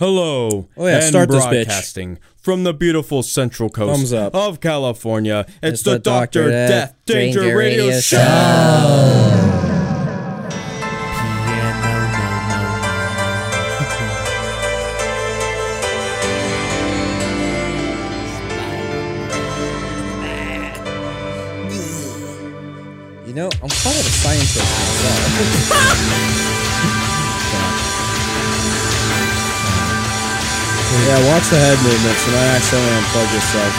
Hello. Oh, yeah, and start broadcasting from the beautiful Central Coast Thumbs up. of California. It's, the, Doctor Death Danger, Radio Show. Watch the head movements and I accidentally unplug yourself.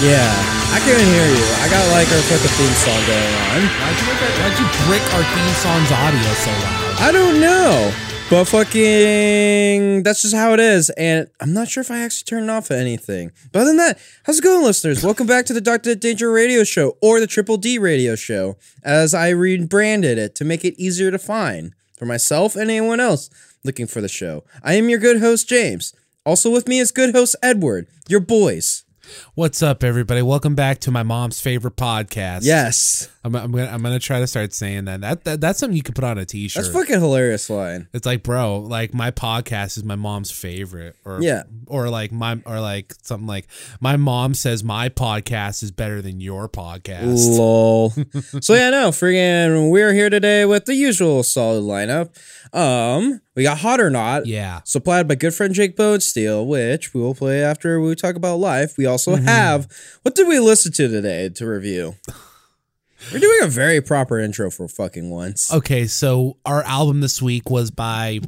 Yeah, I couldn't hear you. I got like our fucking theme song going on. Why'd you, our, why'd you brick our theme song's audio so loud? I don't know. But fucking, that's just how it is. And I'm not sure if I actually turned off anything. But other than that, how's it going, listeners? Welcome back to the Dr. Danger Radio Show or the Triple D Radio Show, as I rebranded it to make it easier to find for myself and anyone else looking for the show. I am your good host, James. Also with me is good host, Edward, your boys. What's up, everybody? Welcome back to my mom's favorite podcast. Yes. I'm, I'm gonna I'm gonna try to start saying that. That, that that's something you could put on a T-shirt. That's fucking hilarious line. it's like, bro, like my podcast is my mom's favorite, or Yeah. or like my or like something like my mom says my podcast is better than your podcast. Lol. so yeah, no, friggin' we're here today with the usual solid lineup. Um, we got Hot or Not, Yeah, supplied by good friend Jake Bonesteel, which we will play after we talk about life. We also Mm-hmm. have what did we listen to today to review? We're doing a very proper intro for fucking once. Okay, so our album this week was by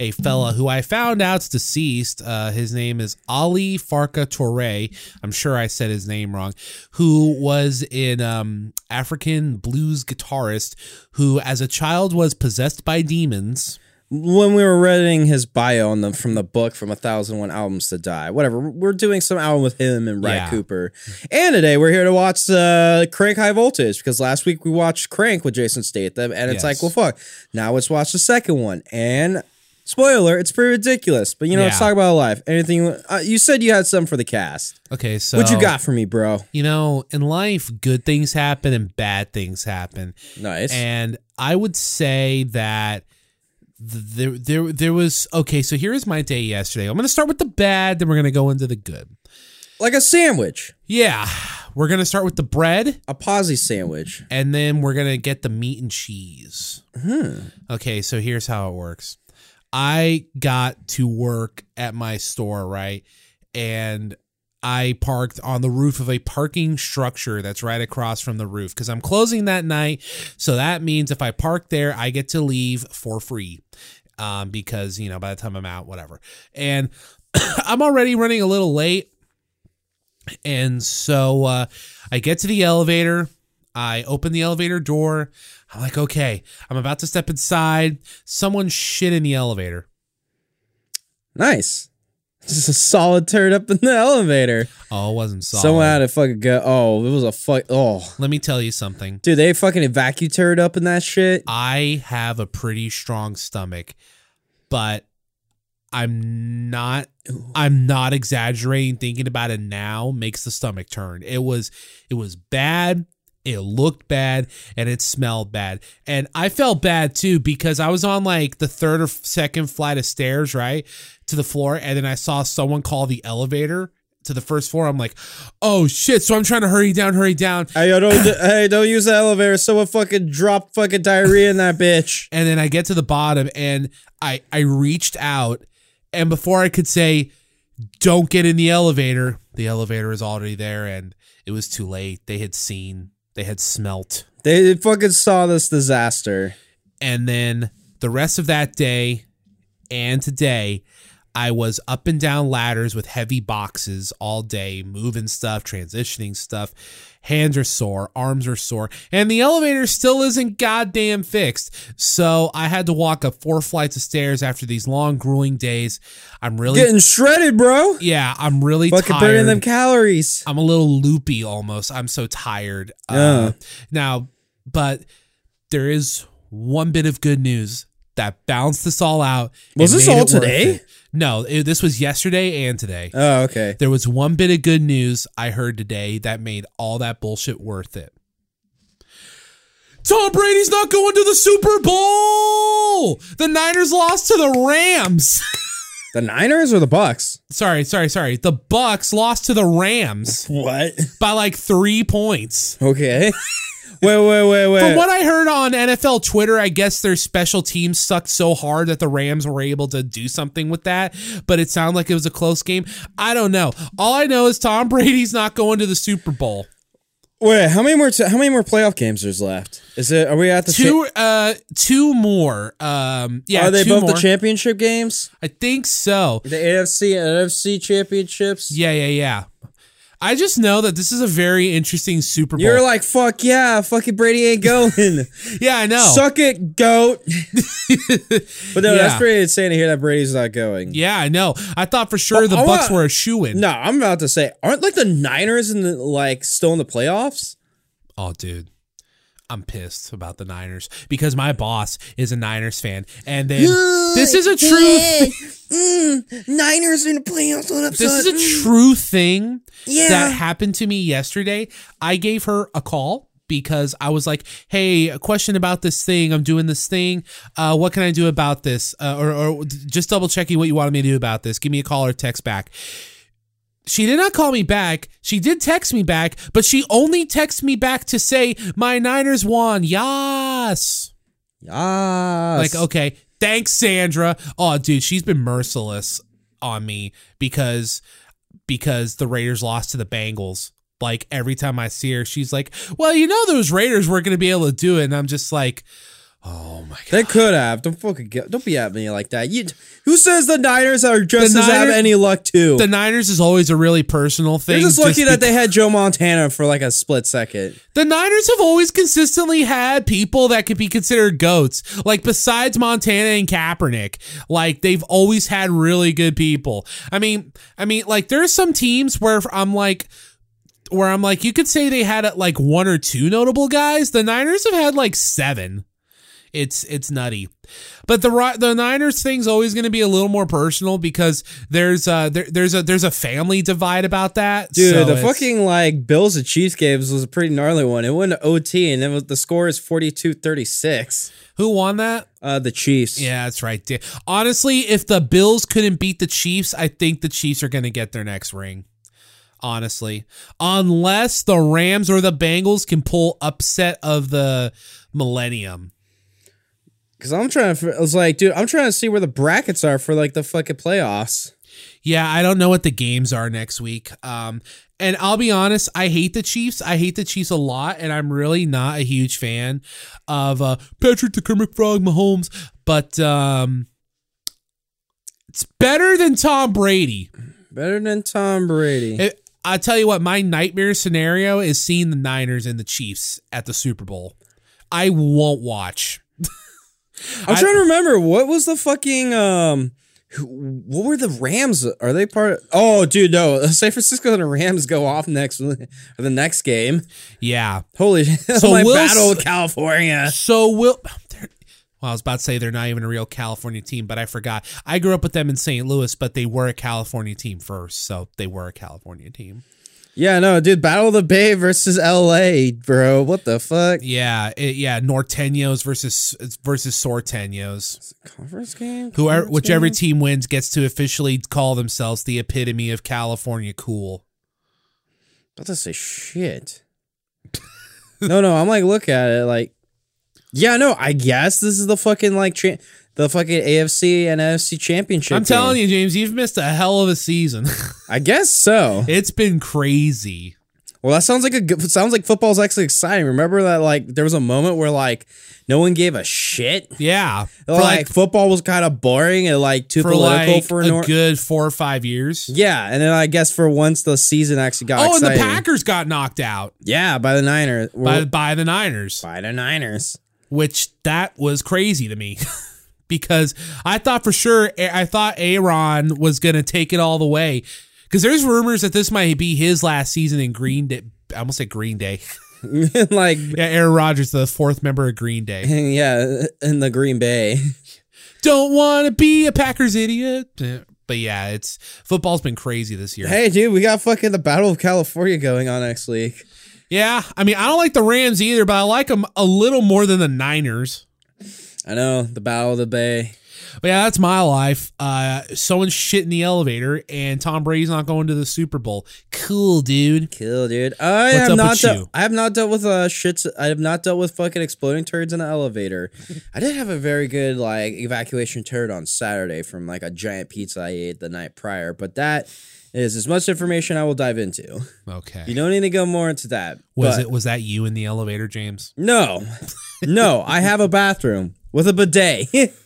a fella who I found out's deceased. Uh, his name is Ali Farka Toure. I'm sure I said his name wrong. Who was an um, African blues guitarist who, as a child, was possessed by demons. When we were reading his bio on the from the book from a thousand one albums to die whatever we're doing some album with him and Ry Yeah. cooper. And today we're here to watch uh crank high voltage because last week we watched crank with jason statham and it's Yes. like well fuck now let's watch the second one. And spoiler it's pretty ridiculous but you know let's talk about life. Anything uh, you said you had some for the cast. Okay, so what you got for me bro? You know, in life, good things happen and bad things happen. nice. And I would say that th- there there there was okay, so here's my day yesterday. I'm going to start with the bad, then we're going to go into the good. like a sandwich Yeah. We're going to start with the bread a posy sandwich and then we're going to get the meat and cheese. Hmm. Okay, so here's how it works. I got to work at my store, right? And I parked on the roof of a parking structure that's right across from the roof because I'm closing that night. So that means if I park there, I get to leave for free um, because, you know, by the time I'm out, whatever. And I'm already running a little late. And so uh, I get to the elevator. I open the elevator door. I'm like, okay, I'm about to step inside. Someone shit in the elevator. nice just a solid turd up in the elevator Oh, it wasn't solid. Someone had to fucking go. Oh, it was a fuck. Oh, Let me tell you something. dude, they fucking vacuum turd up in that shit. I have a pretty strong stomach, but I'm not I'm not exaggerating thinking about it now makes the stomach turn. It was it was bad. It looked bad and it smelled bad. And I felt bad too because I was on like the third or second flight of stairs, right? To the floor and then I saw someone call the elevator to the first floor. I'm like, "Oh shit." So I'm trying to hurry down, hurry down. Hey, yo, don't, hey, don't use the elevator. Someone fucking dropped fucking diarrhea in that bitch. and then I get to the bottom and I I reached out and before I could say don't get in the elevator, the elevator is already there and it was too late. They had seen, they had smelt. They fucking saw this disaster. And then the rest of that day and today I was up and down ladders with heavy boxes all day, moving stuff, transitioning stuff. Hands are sore, arms are sore, and the elevator still isn't goddamn fixed. So I had to walk up four flights of stairs after these long, grueling days. I'm really, Getting shredded, bro. yeah, I'm really Fucking tired. burning them calories. I'm a little loopy almost. I'm so tired. Yeah. Uh, now, but there is one bit of good news that balanced this all out. Was this all today? it. No, it, this was yesterday and today. Oh, okay. There was one bit of good news I heard today that made all that bullshit worth it. Tom Brady's not going to the Super Bowl. The Niners lost to the Rams. The Niners or the Bucks? sorry, sorry, sorry. The Bucks lost to the Rams What? by like three points. Okay. wait, wait, wait, wait. From what I heard on NFL Twitter, I guess their special teams sucked so hard that the Rams were able to do something with that, but it sounded like it was a close game. I don't know. All I know is Tom Brady's not going to the Super Bowl. wait, how many more? T- how many more playoff games there's left? Is it? Are we at the? Two uh two more. Um yeah, are they two both more. the championship games? I think so. The AFC and NFC championships. Yeah, yeah, yeah. I just know that this is a very interesting Super Bowl. You're like, fuck yeah, fucking Brady ain't going. yeah, I know. Suck it, goat. but no, that's Yeah. pretty insane to hear that Brady's not going. yeah, I know. I thought for sure the I Bucks were a shoe in. No, I'm about to say, aren't like the Niners in the like still in the playoffs? Oh, dude. I'm pissed about the Niners because my boss is a Niners fan. And then this is a true Niners in the playoffs. Up, this is a true thing Yeah. that happened to me yesterday. I gave her a call because I was like, "Hey, a question about this thing. I'm doing this thing. Uh, what can I do about this? Uh, or, or just double checking what you wanted me to do about this. Give me a call or text back." She did not call me back. She did text me back, but she only texted me back to say my Niners won. Yes. Ah, Like, okay, thanks, Sandra. Oh, dude, she's been merciless on me because because the Raiders lost to the Bengals. Like every time I see her, she's like, "Well, you know those Raiders weren't going to be able to do it," and I'm just like, "Oh my god." They could have. Don't fucking get, don't be at me like that. You, who says the Niners are just The as have Niners- any luck too? The Niners is always a really personal thing. They're just lucky that be- they had Joe Montana for like a split second. The Niners have always consistently had people that could be considered goats. Like besides Montana and Kaepernick, like they've always had really good people. I mean, I mean, like there's some teams where I'm like, where I'm like, you could say they had like one or two notable guys. The Niners have had like seven. It's it's nutty, but the the Niners thing's always going to be a little more personal because there's uh there, there's a there's a family divide about that. Dude, So the fucking like Bills and Chiefs games was a pretty gnarly one. It went to OT and it was the score is 42-36. who won that? Uh the Chiefs. Yeah, that's right. Honestly, if the Bills couldn't beat the Chiefs, I think the Chiefs are going to get their next ring. Honestly, unless the Rams or the Bengals can pull upset of the millennium. Cuz I'm trying to I was like, dude, I'm trying to see where the brackets are for like the fucking playoffs. Yeah, I don't know what the games are next week. Um, and I'll be honest, I hate the Chiefs. I hate the Chiefs a lot, and I'm really not a huge fan of uh, Patrick the Kermit Frog Mahomes. But um, it's better than Tom Brady. Better than Tom Brady. It, I tell you what, my nightmare scenario is seeing the Niners and the Chiefs at the Super Bowl. I won't watch. I'm I- trying to remember what was the fucking um what were the Rams? Are they part of Oh, dude, no. San Francisco and the Rams go off next the next game. Yeah. Holy so So my battle with California. So will. Well, I was about to say they're not even a real California team, but I forgot. I grew up with them in St. Louis, but they were a California team first, so they were a California team. Yeah, no, dude, Battle of the Bay versus LA, bro. What the fuck? Yeah, it, yeah, Norteños versus versus Sorteños. Conference game? Whoever, Conference whichever game? team wins gets to officially call themselves the epitome of California cool. about to say shit. no, no, I'm like, look at it, like, yeah, no, I guess this is the fucking like cha- the fucking AFC and NFC championship. I'm telling you, James, you've missed a hell of a season. I guess so. it's been crazy. Well, that sounds like a good, sounds like football's actually exciting. Remember that like there was a moment where like no one gave a shit. Yeah, for like, football was kind of boring and like too for political like for a nor- good four or five years. Yeah, and then I guess for once the season actually got Oh, and the. Packers got knocked out yeah, by the Niners. by, by the Niners, by the Niners. which that was crazy to me because I thought for sure I thought Aaron was going to take it all the way because there's rumors that this might be his last season in Green Day. I almost say Green Day. like Yeah, Aaron Rodgers, the fourth member of Green Day. yeah, in the Green Bay. Don't want to be a Packers idiot. But yeah, it's football's been crazy this year. Hey, dude, we got fucking the Battle of California going on next week. Yeah, I mean, I don't like the Rams either, but I like them a little more than the Niners. I know the Battle of the Bay. But yeah, that's my life. Uh, someone shit in the elevator, and Tom Brady's not going to the Super Bowl. Cool, dude. Kill, dude. I What's have not. you? I have not dealt with uh shits. I have not dealt with fucking exploding turds in an elevator. I did have a very good like evacuation turd on Saturday from like a giant pizza I ate the night prior, but that is as much information I will dive into. Okay. You don't need to go more into that. was but- it was that you in the elevator, James? No, no. I have a bathroom with a bidet.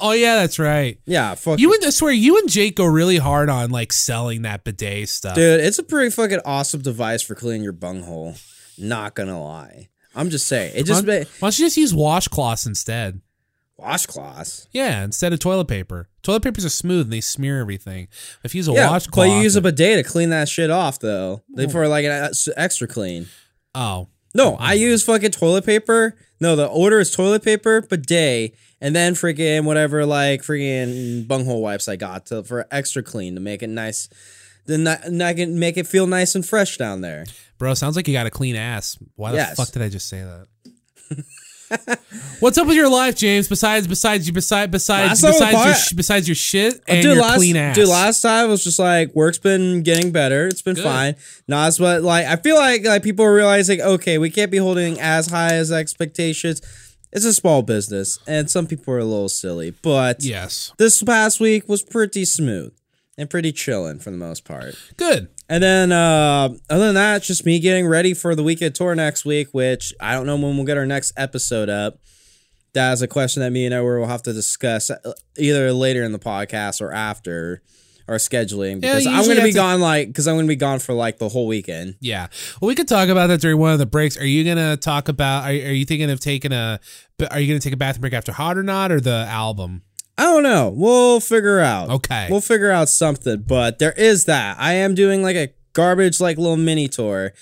Oh yeah, that's right. yeah, fuck You and I swear you and Jake go really hard on like selling that bidet stuff. Dude, it's a pretty fucking awesome device for cleaning your bunghole. Not gonna lie. I'm just saying. It Why just don't, why don't you just use washcloths instead? washcloths. Yeah, instead of toilet paper. Toilet papers are smooth and they smear everything. If you use a Yeah, washcloth, but you use a bidet to clean that shit off though. They oh. for like an extra clean. oh, No, I mm-hmm. use fucking toilet paper. No, the order is toilet paper, bidet, and then freaking whatever like freaking bunghole wipes I got to for extra clean to make it nice. Then I can make it feel nice and fresh down there. bro, sounds like you got a clean ass. Why the Yes. fuck did I just say that? What's up with your life, James? Besides, besides you, besides, besides, besides your, sh- besides your shit and dude, your last, clean ass. Dude, last time was just like work's been getting better. It's been Good. fine. Not as but like I feel like like people are realizing okay, we can't be holding as high as expectations. It's a small business, and some people are a little silly. But yes, this past week was pretty smooth and pretty chilling for the most part. good. And then uh other than that, it's just me getting ready for the weekend tour next week, which I don't know when we'll get our next episode up. That is a question that me and Edward will have to discuss uh, either later in the podcast or after our scheduling because you I'm going to be gone like because I'm going to be gone for like the whole weekend. Yeah. Well, we could talk about that during one of the breaks. Are you gonna talk about? Are, are you thinking of taking a? Are you gonna take a bathroom break after Hot or Not or the album? I don't know. We'll figure out. Okay. We'll figure out something, but there is that. I am doing like a garbage like little mini tour,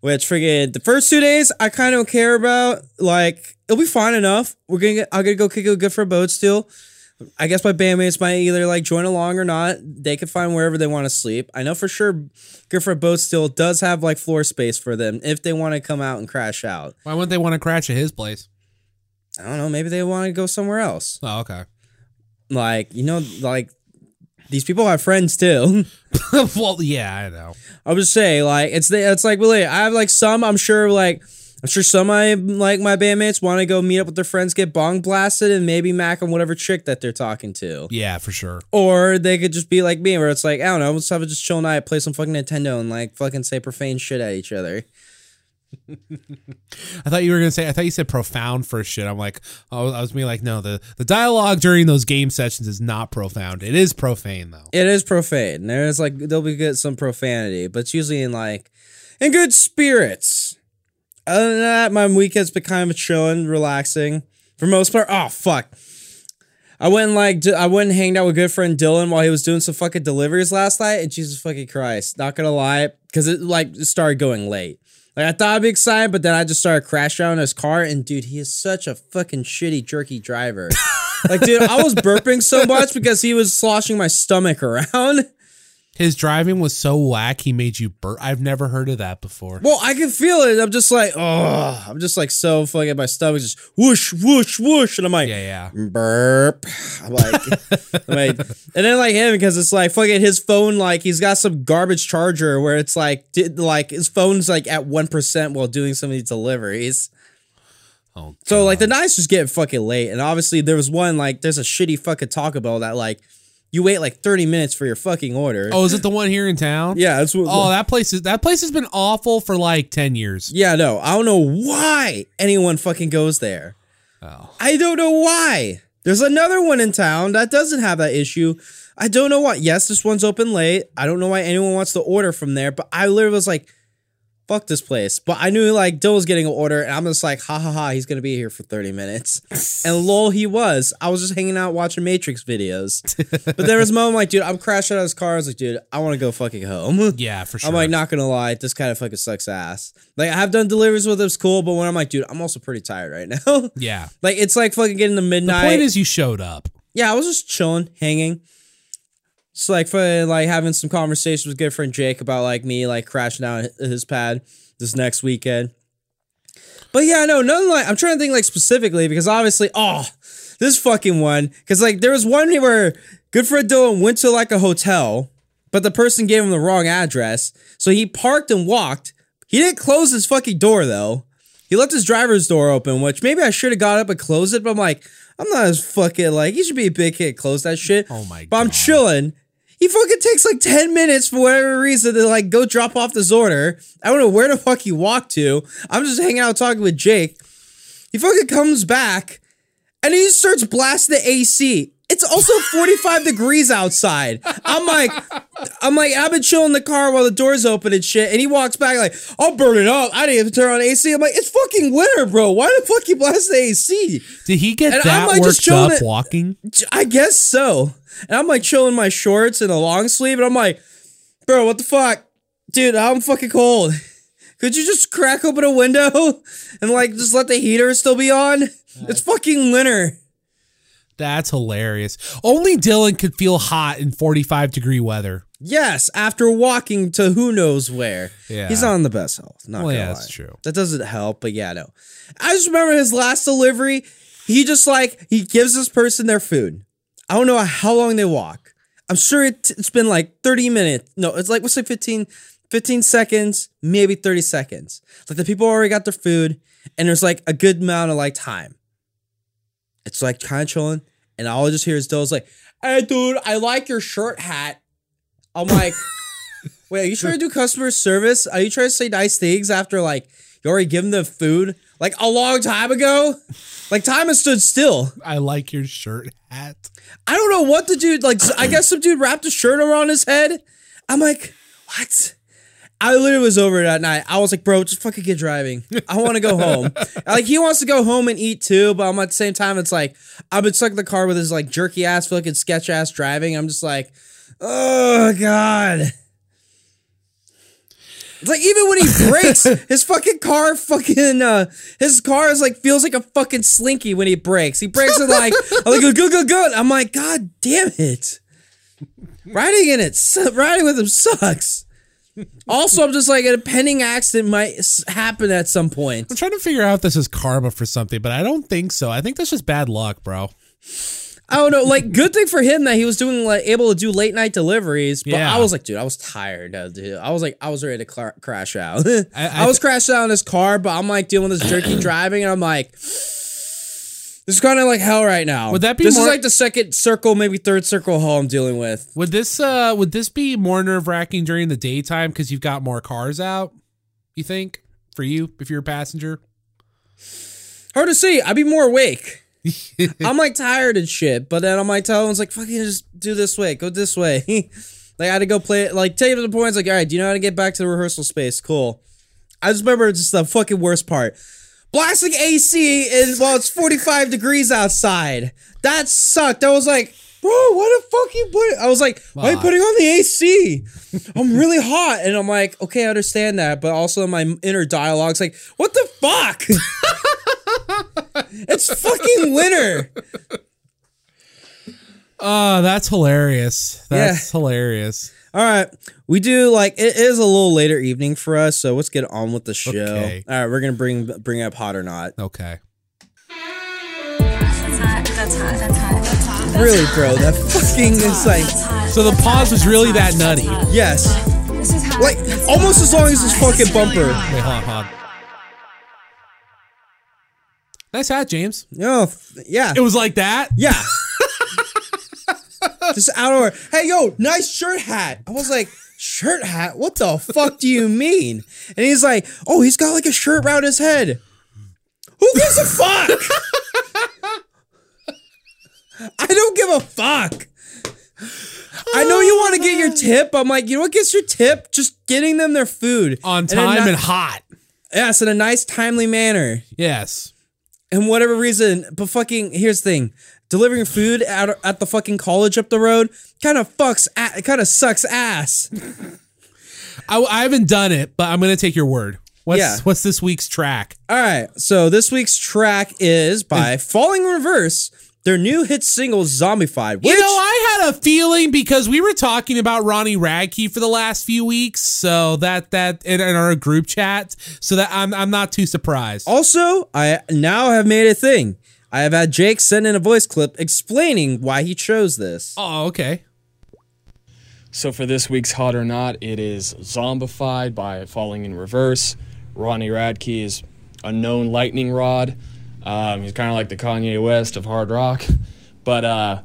which friggin' the first two days I kind of don't care about. Like it'll be fine enough. We're gonna get, I'm gonna go kick it good for a boat still. I guess my bandmates might either like join along or not. They can find wherever they want to sleep. I know for sure Good for a Boat Still does have like floor space for them if they want to come out and crash out. Why wouldn't they want to crash at his place? I don't know. Maybe they want to go somewhere else. Oh, okay. Like you know, like these people have friends too. well, yeah, I know. I would say like it's the it's like really I have like some I'm sure like I'm sure some of my like my bandmates want to go meet up with their friends, get bong blasted, and maybe mac on whatever chick that they're talking to. Yeah, for sure. Or they could just be like me, where it's like I don't know, let's have a just chill night, play some fucking Nintendo, and like fucking say profane shit at each other. I thought you were gonna say. I thought you said profound for shit. I'm like, I was being like, no, the the dialogue during those game sessions is not profound. It is profane though. It is profane. There's like there'll be good some profanity, but it's usually in like in good spirits. Other than that, my weekend's been kind of chilling, relaxing for most part. Oh fuck. I went and like I went and hanged out with good friend Dylan while he was doing some fucking deliveries last night, and Jesus fucking Christ, not gonna lie, because it like started going late. Like I thought I'd be excited, but then I just started crashing out in his car, and dude, he is such a fucking shitty jerky driver. like, dude, I was burping so much because he was sloshing my stomach around. His driving was so whack. He made you burp. I've never heard of that before. Well, I can feel it. I'm just like, oh, I'm just like so fucking my stomach just whoosh, whoosh, whoosh, and I'm like, Yeah, yeah. burp. I'm like, I'm like, and then like him because it's like fucking his phone. Like he's got some garbage charger where it's like, did like his phone's like at one percent while doing some of these deliveries. Oh, So like the nights just getting fucking late, and obviously there was one like there's a shitty fucking Taco Bell that like you wait like 30 minutes for your fucking order. oh, is it the one here in town? yeah, that's what. Oh, that place is that place has been awful for like ten years. Yeah, no, I don't know why anyone fucking goes there. Oh. I don't know why. There's another one in town that doesn't have that issue. I don't know why. Yes, this one's open late. I don't know why anyone wants to order from there, but I literally was like, fuck this place. But I knew like Dill was getting an order, and I'm just like, ha ha ha, he's gonna be here for 30 minutes. and lol, he was. I was just hanging out watching Matrix videos. but there was a moment like, dude, I'm crashing out of his car. I was like, dude, I wanna go fucking home. Yeah, for sure. I'm like, not gonna lie, this kind of fucking sucks ass. Like, I have done deliveries with him, it's cool, but when I'm like, dude, I'm also pretty tired right now. yeah. like, it's like fucking getting to The midnight. point is, you showed up. yeah, I was just chilling, hanging. Just like for like having some conversations with good friend Jake about like me like crashing out his pad. this next weekend. But yeah, no, nothing like I'm trying to think like specifically because obviously, oh, this fucking one because like there was one where good friend Dillon went to like a hotel, but the person gave him the wrong address, so he parked and walked. He didn't close his fucking door though. He left his driver's door open, which maybe I should have got up and closed it, but I'm like, I'm not as fucking like he should be a big kid, close that shit. Oh my But I'm chilling. He fucking takes like 10 minutes for whatever reason to like go drop off this order. I don't know where the fuck he walked to. I'm just hanging out talking with Jake. He fucking comes back and he starts blasting the AC. It's also 45 degrees outside. I'm like, I'm like, I've been chilling in the car while the door's open and shit. And he walks back like, I'll burn it up. I didn't even turn on AC. I'm like, it's fucking winter, bro. Why the fuck you blast the AC? Did he get And I'm, that like, just worked up it- walking? I guess so. And I'm like chilling my shorts and a long sleeve, and I'm like, bro, what the fuck? Dude, I'm fucking cold. Could you just crack open a window and like just let the heater still be on? It's fucking winter. That's hilarious. Only Dylan could feel hot in 45 degree weather. Yes, after walking to who knows where. Yeah. He's not in the best health. Not Well, yeah, lie. that's true. That doesn't help, but yeah, no. I just remember his last delivery. He just like he gives this person their food. I don't know how long they walk. I'm sure it, it's been like 30 minutes. No, it's like what's like 15, 15 seconds, maybe 30 seconds. Like the people already got their food, and there's like a good amount of like time. It's like kind of chilling, and all I just hear is Dill's like, "Hey, dude, I like your shirt hat." I'm like, "Wait, are you trying to do customer service? Are you trying to say nice things after like you already give them the food like a long time ago? Like time has stood still." I like your shirt hat. I don't know what the dude like. I guess some dude wrapped a shirt around his head. I'm like, what? I literally was over that night. I was like, bro, just fucking get driving. I want to go home. like he wants to go home and eat too, but I'm at the same time, it's like I've been stuck in the car with his like jerky ass fucking sketch ass driving. I'm just like, oh god. It's like even when he brakes, his fucking car fucking uh his car is like feels like a fucking slinky when he brakes. He brakes it like I'm like good good good. I'm like, God damn it. Riding in it, su- riding with him sucks. Also, I'm just like a pending accident might s- happen at some point. I'm trying to figure out if this is karma for something, but I don't think so. I think that's just bad luck, bro. I don't know. Like, good thing for him that he was doing like able to do late night deliveries. But Yeah. I was like, dude, I was tired, dude. I was like, I was ready to cla crash out. I, I- was crashed out in his car, but I'm like dealing with this jerky driving, and I'm like, this is kind of like hell right now. Would that be This more- is like the second circle, maybe third circle hell I'm dealing with. Would this uh would this be more nerve wracking during the daytime because you've got more cars out? You think for you if you're a passenger? Hard to see. I'd be more awake. I'm like tired and shit, but then like telling him, like, fucking just do this way, go this way. like I had to go play it, like take him to the point. It's like, all right, do you know how to get back to the rehearsal space? Cool. I just remember just the fucking worst part. Blasting AC and while it's 45 degrees outside. That sucked. I was like, bro, why the fuck you put it? I was like, why are you putting on the AC? I'm really hot. And I'm like, okay, I understand that. But also my inner dialogue's like, what the fuck? it's fucking winter. Oh, that's hilarious. That's hilarious. All right. We do like it is a little later evening for us, so let's get on with the show. Okay. All right, we're gonna bring bring up hot or not. Okay. That's hot. That's hot. That's hot. That's hot. Really, bro, that fucking is like So the pause was really that nutty. Yes, This is hot. like almost as long as this fucking bumper. hold on, hold on. Nice hat, James. Yo, yeah, It was like that. yeah. Just out of. Hey, yo, nice shirt hat. I was like, shirt hat? What the fuck do you mean? And he's like, oh, he's got like a shirt around his head. Who gives a fuck? I don't give a fuck. I know you want to get your tip. I'm like, you know what gets your tip? Just getting them their food On time ni- and hot. yes, in a nice, timely manner. Yes. And whatever reason, but fucking here's the thing: delivering food at, at the fucking college up the road kind of fucks, it kind of sucks ass. I, I haven't done it, but I'm gonna take your word. What's Yeah. what's this week's track? All right, so this week's track is by Falling Reverse, their new hit single "Zombified." Which you know, I had a feeling because we were talking about Ronnie Radke for the last few weeks, so that that in, in our group chat, so that I'm I'm not too surprised. Also, I now have made a thing. I have had Jake send in a voice clip explaining why he chose this. Oh, okay. So for this week's Hot or Not, it is Zombified by Falling in Reverse. Ronnie Radke is a known lightning rod. Um, he's kind of like the Kanye West of hard rock. But uh,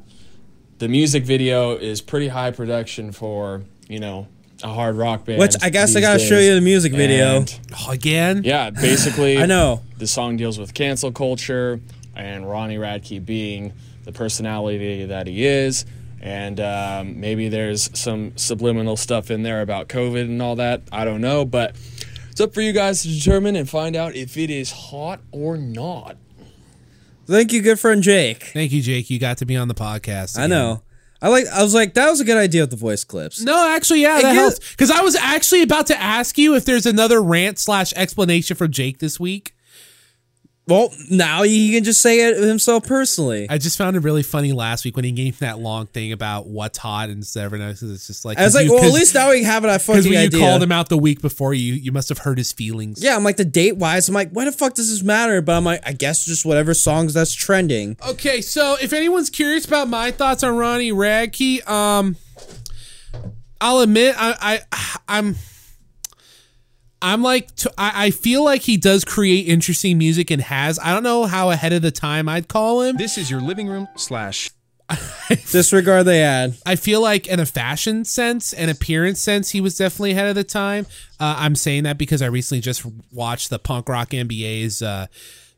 the music video is pretty high production for, you know, a hard rock band. Which I guess I gotta show you the music video. And, Oh, again. yeah, basically, I know. the song deals with cancel culture and Ronnie Radke being the personality that he is. And um, maybe there's some subliminal stuff in there about COVID and all that. I don't know, but it's up for you guys to determine and find out if it is hot or not. Thank you, good friend Jake. Thank you, Jake. You got to be on the podcast. I know. I like. I was like, that was a good idea with the voice clips. No, actually, yeah, that helps. Because I was actually about to ask you if there's another rant slash explanation from Jake this week. Well, now he can just say it himself personally. I just found it really funny last week when he gave that long thing about what's hot and. And it's just like I was like, you- well, at least now we have it. I because fucking when you called him out the week before, you you must have hurt his feelings. Yeah, I'm like the date wise. I'm like, why the fuck does this matter? But I'm like, I guess just whatever songs that's trending. Okay, so if anyone's curious about my thoughts on Ronnie Radke, um, I'll admit I, I I'm I'm like t- I, I feel like he does create interesting music and has I don't know how ahead of the time I'd call him. This is your living room slash Disregard the ad. I feel like in a fashion sense and appearance sense, he was definitely ahead of the time. Uh, I'm saying that because I recently just watched the Punk Rock MBA's uh,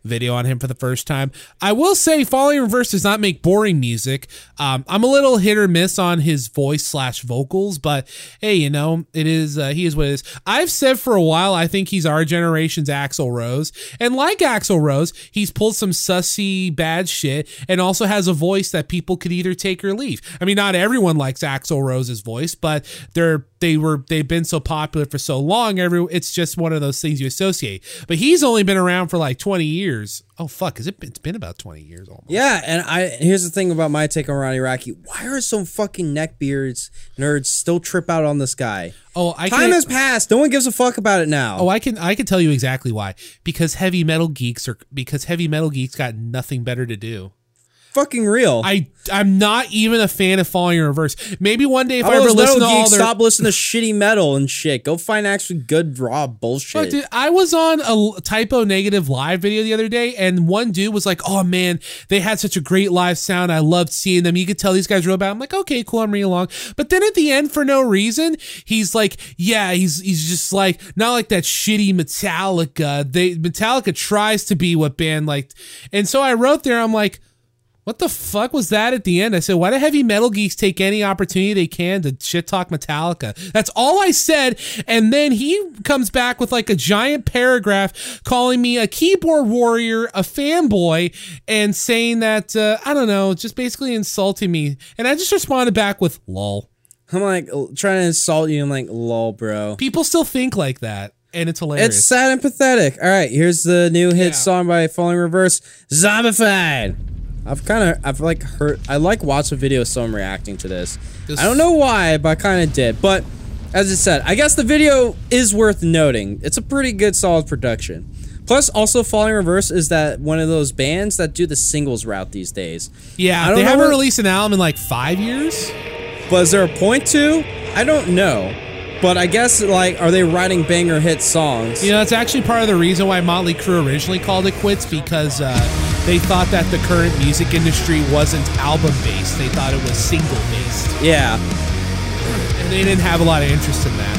video on him for the first time. I will say, Falling in Reverse does not make boring music. Um, I'm a little hit or miss on his voice slash vocals, but hey, you know, it is uh, he is what it is. I've said for a while I think he's our generation's Axl Rose, and like Axl Rose, he's pulled some sussy bad shit, and also has a voice that people could either take or leave. I mean, not everyone likes Axl Rose's voice, but they're they were they've been so popular for so long. Every it's just one of those things you associate. But he's only been around for like 20 years. Oh fuck, is it? been, It's been about 20 years almost. Yeah, and I here's the thing about my take on Ronnie Radke. Why are some fucking neckbeards nerds still trip out on this guy? Oh, I Time can. has passed. No one gives a fuck about it now. Oh, I can I can tell you exactly why. Because heavy metal geeks are because heavy metal geeks got nothing better to do. Fucking real. I I'm not even a fan of Falling in Reverse. Maybe one day if All I ever listen to all their stop listening to shitty metal and shit. Go find actually good raw bullshit. Fuck, dude, I was on a Type O Negative live video the other day, and one dude was like, "Oh man, they had such a great live sound. I loved seeing them. You could tell these guys real bad." I'm like, "Okay, cool. I'm reading along." But then at the end, for no reason, he's like, "Yeah, he's he's just like not like that shitty Metallica. They Metallica tries to be what band like." And so I wrote there, I'm like. What the fuck was that at the end? I said, why do heavy metal geeks take any opportunity they can to shit talk Metallica? That's all I said. And then he comes back with like a giant paragraph calling me a keyboard warrior, a fanboy, and saying that, uh, I don't know, just basically insulting me. And I just responded back with, lol. I'm like trying to insult you. I'm like, lol, bro. People still think like that. And it's hilarious. It's sad and pathetic. All right, here's the new hit Yeah. song by Falling Reverse, Zombified. I've kind of, I've like heard, I like watching videos of someone reacting to this. This- I don't know why, but I kind of did. But as I said, I guess the video is worth noting. It's a pretty good, solid production. Plus, also Falling Reverse is that one of those bands that do the singles route these days. yeah, I don't they haven't released an album in like five years. But is there a point to? I don't know. But I guess like, are they writing banger hit songs? You know, it's actually part of the reason why Motley Crue originally called it quits because uh, they thought that the current music industry wasn't album based. They thought it was single based. Yeah. And they didn't have a lot of interest in that.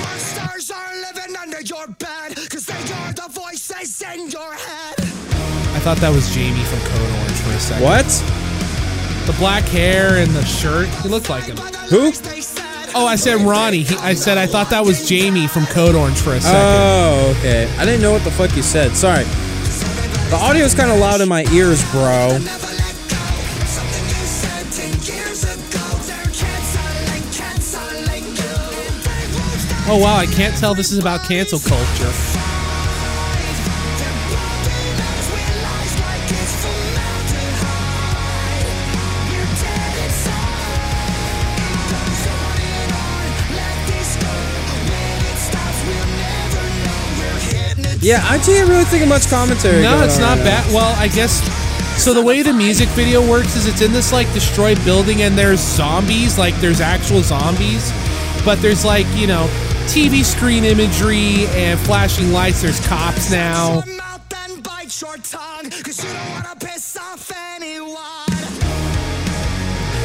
Monsters are living under your bed, cause they are the voices in your head. I thought that was Jamie from Code Orange for a second. What? The black hair and the shirt, he looked like him. Who? Oh, I said Ronnie. He, I said I thought that was Jamie from Code Orange for a second. Oh, okay. I didn't know what the fuck you said. Sorry. The audio is kind of loud in my ears, bro. oh wow, I can't tell this is about cancel culture. Yeah, I can't really think of much commentary. No, going it's on not right now. bad. Well, I guess. So the way the music video works is it's in this like destroyed building and there's zombies, like there's actual zombies, but there's like you know TV screen imagery and flashing lights. There's cops now. Shut your mouth and bite your tongue, 'cause you don't wanna piss off anyone.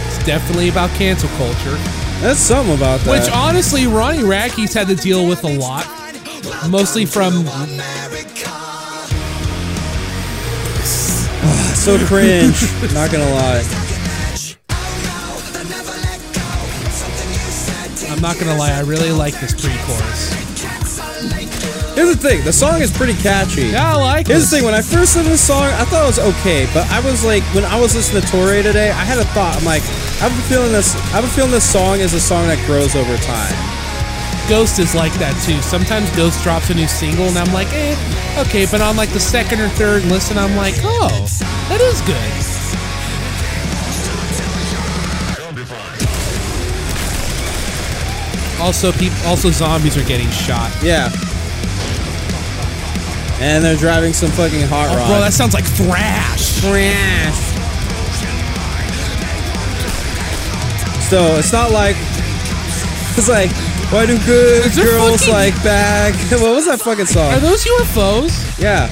It's definitely about cancel culture, That's something about that. which honestly Ronnie Radke's had to deal with a lot, mostly from so cringe. not gonna lie. I'm not gonna lie, I really like this pre-chorus. Here's the thing: the song is pretty catchy. Yeah, I like Here's this. the thing: when I first listened to this song, I thought it was okay, but I was like, when I was listening to Toure today, I had a thought. I'm like, I have a feeling this. I have a feeling this song is a song that grows over time. Ghost is like that too. Sometimes Ghost drops a new single and I'm like, eh, okay. But on like the second or third listen, I'm like, oh, that is good. Also, people, also zombies are getting shot. Yeah. And they're driving some fucking hot rod. Oh, bro, that sounds like thrash. thrash. So it's not like it's like why do good Is there girls fucking- like bag? what was that fucking song? Are those UFOs? Yeah.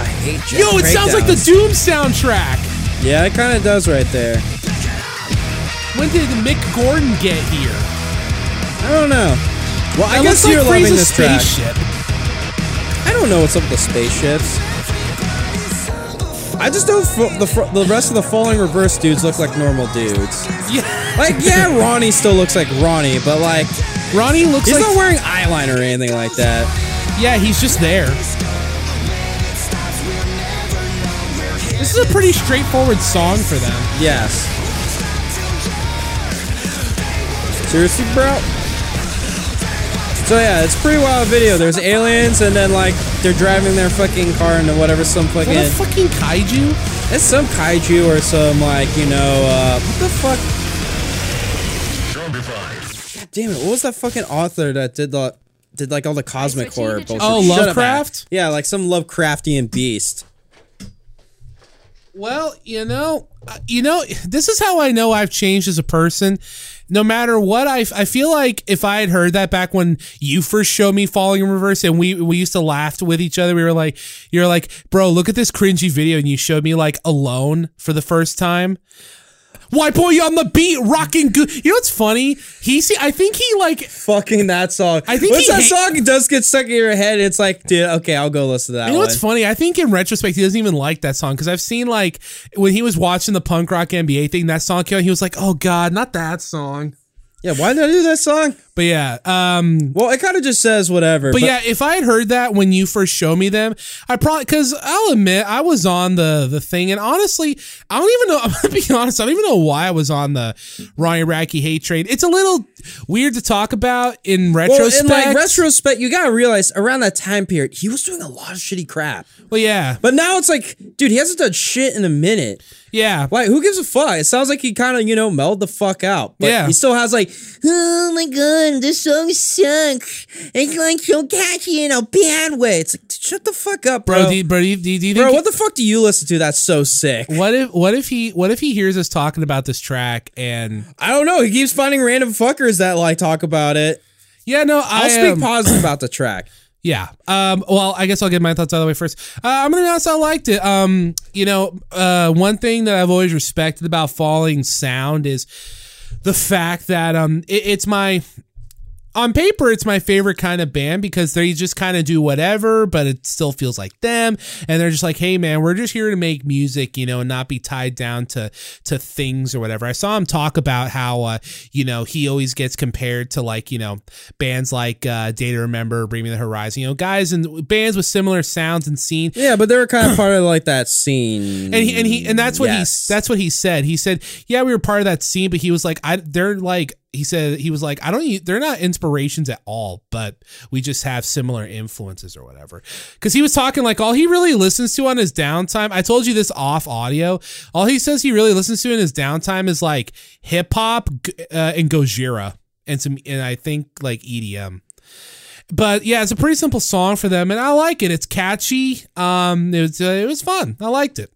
I hate Jack Yo, it sounds like the breakdowns. Doom soundtrack. Yeah, it kind of does right there. When did Mick Gordon get here? I don't know. Well, I That guess looks like you're loving Frieza's this track. spaceship. I don't know what's up with the spaceships. I just don't. Fo- the fr- the rest of the falling reverse dudes look like normal dudes. Yeah, Like, yeah, Ronnie still looks like Ronnie, but like, Ronnie looks like he's like not wearing eyeliner or anything like that. Yeah, he's just there. This is a pretty straightforward song for them. Yes. Seriously, bro? So yeah, it's a pretty wild video. There's aliens, and then like they're driving their fucking car into whatever some Is fucking. that a fucking kaiju? It's some kaiju or some like you know uh, what the fuck. God damn it! What was that fucking author that did the did like all the cosmic switching horror to bullshit? Oh, Shut up, Lovecraft? Matt. Yeah, like some Lovecraftian beast. Well, you know, uh, you know, this is how I know I've changed as a person. No matter what, I, I feel like if I had heard that back when you first showed me falling in reverse, and we we used to laugh with each other. We were like, "You're like, bro, look at this cringy video," and you showed me like alone for the first time. White boy you on the beat, rocking good. You know what's funny? He see, I think he like Fucking that song. I think once that hate- song does get stuck in your head, it's like, dude, okay, I'll go listen to that You know one. what's funny? I think in retrospect, he doesn't even like that song because I've seen like when he was watching the punk rock MBA thing, that song came out, he was like, "Oh God, not that song." Yeah, why did I do that song? But yeah, um, Well, it kind of just says whatever. but, yeah, if I had heard that when you first showed me them, I probably because I'll admit I was on the the thing, and honestly, I don't even know. I'm gonna be honest, I don't even know why I was on the Ronnie Radke hate train. It's a little weird to talk about in well, retrospect. in like retrospect, you gotta realize around that time period, he was doing a lot of shitty crap. well, yeah, But now it's like, dude, he hasn't done shit in a minute. Yeah. Like, who gives a fuck? It sounds like he kind of, you know, melded the fuck out. But Yeah. he still has like, oh my god, this song sucks. It's like so catchy in a bad way. It's like, shut the fuck up, bro. Bro, do you, bro, do you, do you think Bro, what the fuck do you listen to? That's so sick. What if what if he what if he hears us talking about this track and I don't know. He keeps finding random fuckers that like talk about it. yeah no I I'll speak um, positive about the track. Yeah. Um well I guess I'll get my thoughts out of the way first. Uh, I'm gonna honest I liked it. Um you know uh one thing that I've always respected about Falling Sound is the fact that um it, it's my on paper it's my favorite kind of band because they just kind of do whatever but it still feels like them and they're just like hey man we're just here to make music you know and not be tied down to to things or whatever i saw him talk about how uh you know he always gets compared to like you know bands like uh day to remember bring me the horizon you know guys and bands with similar sounds and scene Yeah, but they were kind of part of like that scene. and he and he and that's what Yes. he that's what he said. He said, "Yeah, we were part of that scene, but he was like, I they're like." He said he was like, I don't. They're not inspirations at all, but we just have similar influences or whatever. Because he was talking like all he really listens to on his downtime. I told you this off audio. All he says he really listens to in his downtime is like hip hop uh, and Gojira and some, and I think like EDM. but yeah, it's a pretty simple song for them, and I like it. It's catchy. Um, it was uh, it was fun. I liked it.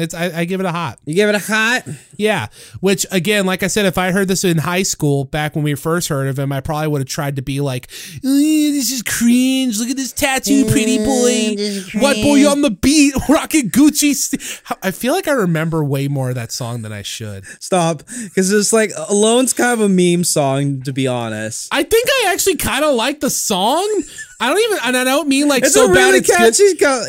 It's I, I give it a hot. You give it a hot. Yeah, which again, like I said, if I heard this in high school back when we first heard of him, I probably would have tried to be like, "Eh, "This is cringe. Look at this tattoo, pretty boy, white boy on the beat, rocking Gucci." I feel like I remember way more of that song than I should. Stop, because it's like Alone's kind of a meme song, to be honest. I think I actually kind of like the song. I don't even, and I don't mean like It's so a bad. really It's good. catchy.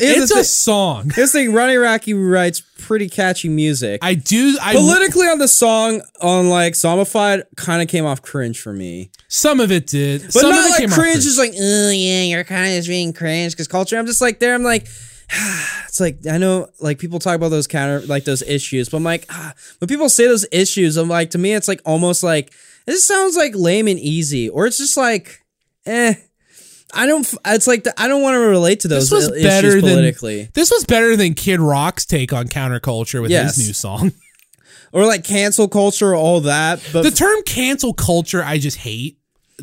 It's a thi- song. The thing: Ronnie Radke writes pretty catchy music. I do. I Politically on the song on like Zombified kind of came off cringe for me. some of it did, But some of not it like came off cringe, just like, oh yeah, you're kind of just being cringe because culture. I'm just like there. I'm like, it's like I know like people talk about those counter like those issues, but I'm like ah, when people say those issues, I'm like to me it's like almost like this sounds like lame and easy, or it's just like, eh. I don't. It's like the, I don't want to relate to those This was better issues than politically, this was better than Kid Rock's take on counterculture with Yes. his new song. or like cancel culture, all that. But the term cancel culture, I just hate.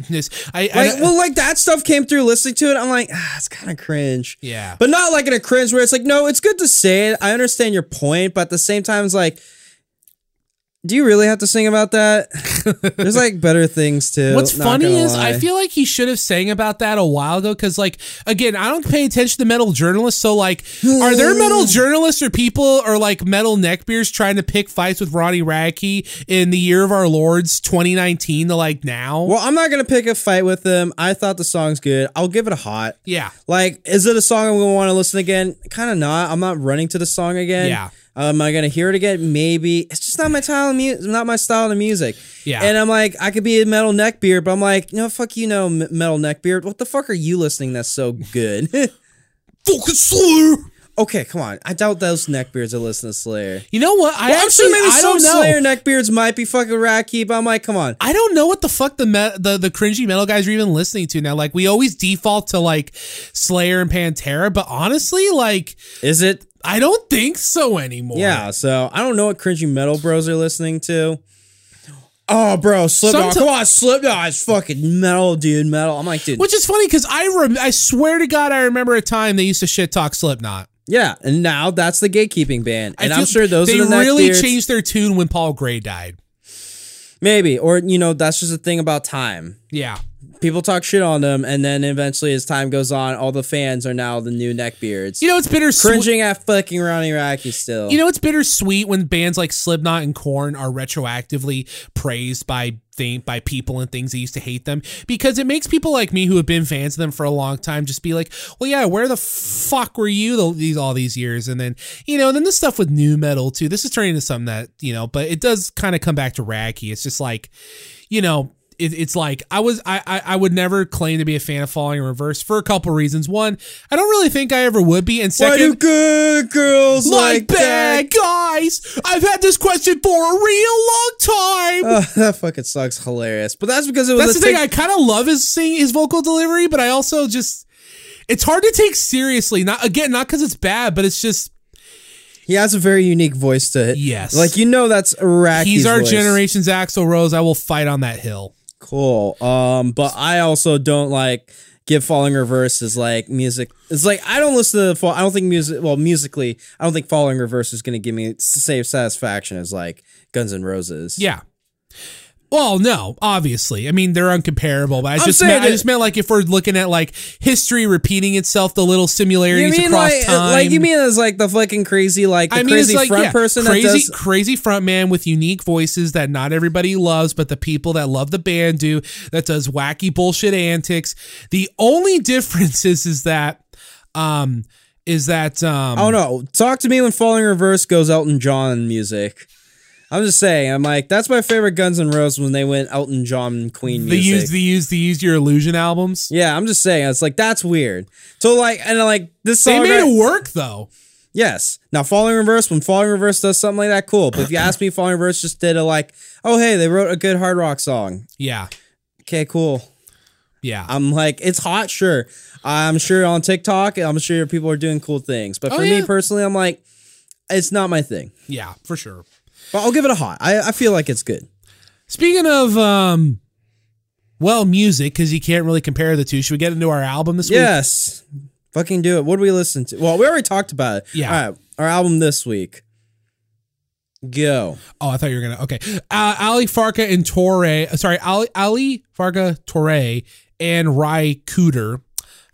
This, I, I well, like that stuff came through listening to it. I'm like, ah, it's kind of cringe. Yeah. But not like in a cringe where it's like, no, it's good to say it. I understand your point, but at the same time, it's like, do you really have to sing about that? There's like better things too. What's funny is lie. I feel like he should have sang about that a while ago because, like, again, I don't pay attention to metal journalists. So, like, are there metal journalists or people or like metal neckbeards trying to pick fights with Ronnie Radke in the year of our Lord's 2019 to like now? Well, I'm not gonna pick a fight with them. I thought the song's good. I'll give it a hot. yeah. Like, is it a song I'm gonna want to listen again? Kind of not. I'm not running to the song again. Yeah. Am I gonna hear it again? Maybe. It's just not my style of music. Not my style of music. Yeah. And I'm like, I could be a metal neckbeard, but I'm like, no, fuck you, no metal neckbeard. What the fuck are you listening? That's so good. Fucking Slayer. Okay, come on. I doubt those neckbeards are listening to Slayer. You know what? I Well, actually, sure maybe I some don't know. Slayer neckbeards might be fucking racky, but I'm like, come on. I don't know what the fuck the me- the the cringy metal guys are even listening to now. Like we always default to like Slayer and Pantera, but honestly, like Is it? I don't think so anymore. Yeah. So I don't know what cringy metal bros are listening to. Oh, bro, Slipknot. Someti- Come on, Slipknot is fucking metal, dude. Metal. I'm like, dude. Which is funny because I rem- I swear to God I remember a time they used to shit talk Slipknot. Yeah, and now that's the gatekeeping band, and I'm sure those they are the really changed their tune when Paul Gray died. Maybe, or you know, that's just a thing about time. Yeah, People talk shit on them, and then eventually, as time goes on, all the fans are now the new neckbeards. you know it's bittersweet. cringing at fucking Ronnie Radke still. You know it's bittersweet when bands like Slipknot and Korn are retroactively praised by by people and things that used to hate them because it makes people like me who have been fans of them for a long time just be like, well, yeah, where the fuck were you the, these all these years? And then you know, and then the stuff with new metal too. This is turning into something that you know, but it does kind of come back to Radke. It's just like, you know. It, it's like I was I, I I would never claim to be a fan of Falling in Reverse for a couple reasons. One, I don't really think I ever would be, and Why do good girls like like, bad that? guys. I've had this question for a real long time. Oh, that fucking sucks. Hilarious, but that's because it was. That's the thing. I kind of love his sing his vocal delivery, but I also just it's hard to take seriously. Not again, not because it's bad, but it's just he has a very unique voice to it. Yes. like you know, that's Radke's he's our voice. generation's Axl Rose. I will fight on that hill. Cool. Um, but I also don't like give Falling Reverse is like music. It's like I don't listen to the fall. I don't think music. Well, musically, I don't think Falling Reverse is going to give me the same satisfaction as like Guns N' Roses. Yeah. Well, no, obviously. I mean, they're uncomparable, but I I'm just meant, I just meant like if we're looking at like history repeating itself, the little similarities across like time. like you mean as like the fucking crazy like the I mean, crazy like front yeah, person crazy, that does crazy front man with unique voices that not everybody loves, but the people that love the band do. That does wacky bullshit antics. The only difference is is that, um, is that um, Oh no! Talk to me when Falling Reverse goes Elton John music. I'm just saying. I'm like that's my favorite Guns N' Roses when they went Elton John and Queen the music. use the use the use your illusion albums. yeah, I'm just saying. It's like that's weird. So like and like this They song. made I- it work though. Yes. Now Falling Reverse, when Falling Reverse does something like that, cool. But if you ask me, Falling Reverse just did a like, oh hey, they wrote a good hard rock song. Yeah, Okay, cool. yeah. I'm like, it's hot, sure. I'm sure on TikTok, I'm sure people are doing cool things. But Oh, for yeah. me personally, I'm like, it's not my thing. yeah, for sure. But I'll give it a hot. I, I feel like it's good. Speaking of um well, music because you can't really compare the two. Should we get into our album this week? Yes. Fucking do it. What do we listen to? Well, we already talked about it. Yeah. All right. Our album this week. Go. Oh, I thought you were gonna. Okay, uh, Ali Farka and Toure. uh, Sorry, Ali Ali Farka Toure and Ry Cooder.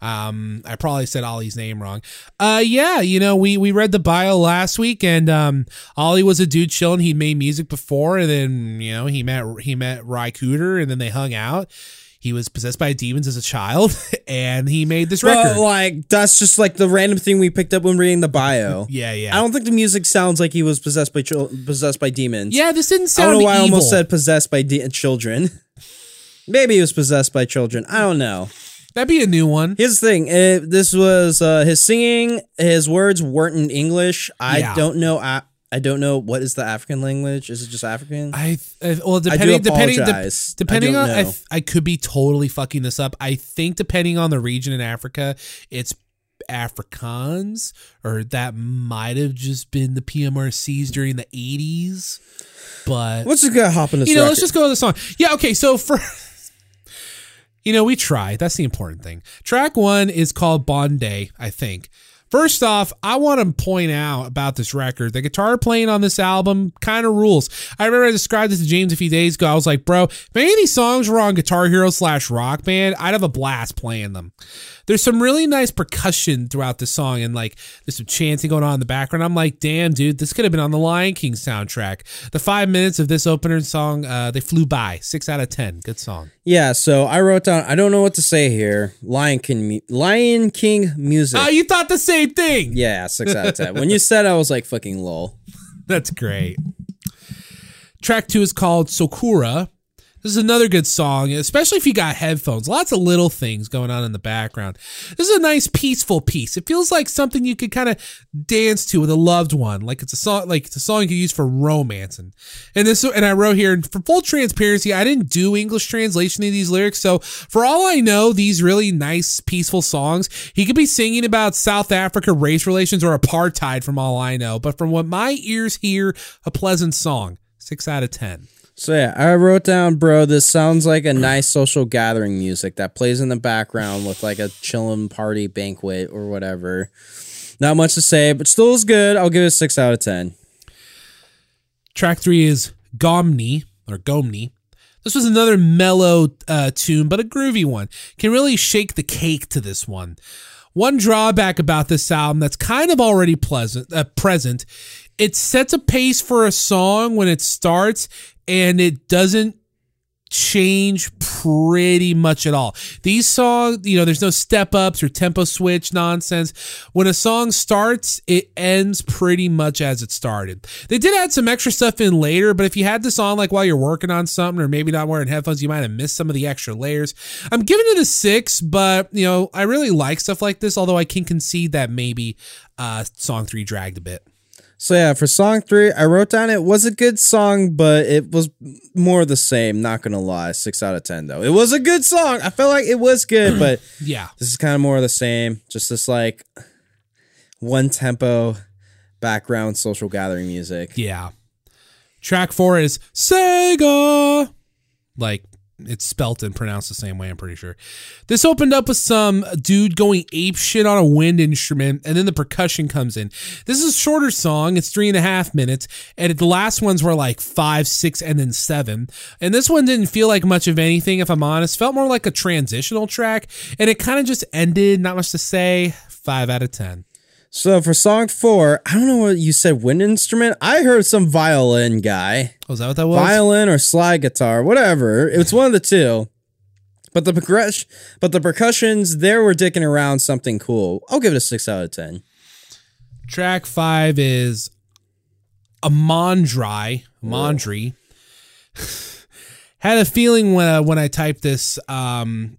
Um, I probably said Ali's name wrong. Uh, yeah, you know, we we read the bio last week, and um, Ali was a dude chilling. He made music before, and then you know he met he met Ry Cooder, and then they hung out. He was possessed by demons as a child, and he made this record. But like that's just like the random thing we picked up when reading the bio. yeah, yeah, I don't think the music sounds like he was possessed by chil- possessed by demons. yeah. This didn't sound. I don't know why I almost said possessed by de- children. Maybe he was possessed by children. I don't know. That'd be a new one. Here's the thing. uh this was uh, his singing. His words weren't in English. I Yeah. don't know. I, I don't know what is the African language. Is it just African? I, I well depending depending de- depending I on I, I could be totally fucking this up. I think depending on the region in Africa, it's Afrikaans or that might have just been the PMRCs during the 80s. But Let's just go hop in this. you know, let's just go to the song. Yeah, okay. So for you know, we try. That's the important thing. Track one is called Bonde, I think. First off, I want to point out about this record. The guitar playing on this album kind of rules. I remember I described this to James a few days ago. I was like, bro, if any of these songs were on Guitar Hero slash Rock Band, I'd have a blast playing them. There's some really nice percussion throughout the song, and like there's some chanting going on in the background. I'm like, damn, dude, this could have been on the Lion King soundtrack. The five minutes of this opener song, uh, they flew by. Six out of ten. Good song. Yeah. So I wrote down. I don't know what to say here. Lion King. Lion King music. Oh, you thought the same thing. yeah, six out of ten. when you said, I was like fucking lol. That's great. Track two is called Soukora. This is another good song, especially if you got headphones. Lots of little things going on in the background. This is a nice, peaceful piece. It feels like something you could kind of dance to with a loved one, like it's a song, like it's a song you could use for romance. And and this, and I wrote here for full transparency, I didn't do English translation of these lyrics, so for all I know, these really nice, peaceful songs, he could be singing about South Africa race relations or apartheid, from all I know. But from what my ears hear, a pleasant song. Six out of ten. So yeah, I wrote down, bro. This sounds like a nice social gathering music that plays in the background with like a chillin' party banquet or whatever. Not much to say, but still is good. I'll give it a six out of ten. Track three is Gomni or Gomni. This was another mellow uh, tune, but a groovy one. Can really shake the cake to this one. One drawback about this album that's kind of already pleasant, uh, present, it sets a pace for a song when it starts, and it doesn't change pretty much at all. These songs, you know, there's no step ups or tempo switch nonsense. When a song starts, it ends pretty much as it started. They did add some extra stuff in later, but if you had this on like while you're working on something or maybe not wearing headphones, you might have missed some of the extra layers. I'm giving it a six, but you know, I really like stuff like this, although I can concede that maybe uh song three dragged a bit. So yeah, for song three, I wrote down it was a good song, but it was more the same. Not gonna lie, six out of ten though. It was a good song. I felt like it was good, but Yeah. this is kind of more of the same. Just this like one tempo background social gathering music. Yeah. Track four is Sega. Like it's spelt and pronounced the same way, I'm pretty sure. This opened up with some dude going ape shit on a wind instrument, and then the percussion comes in. This is a shorter song, it's three and a half minutes, and the last ones were like five, six, and then seven. And this one didn't feel like much of anything, if I'm honest. Felt more like a transitional track, and it kind of just ended, not much to say. Five out of ten. So for song four, I don't know what you said. Wind instrument. I heard some violin guy, Oh, is that what that was? violin or slide guitar, whatever. It's one of the two. But the progression, but the percussions, there were dicking around something cool. I'll give it a six out of ten. Track five is a Mondri. Mondri. had a feeling when uh, when I typed this. Um,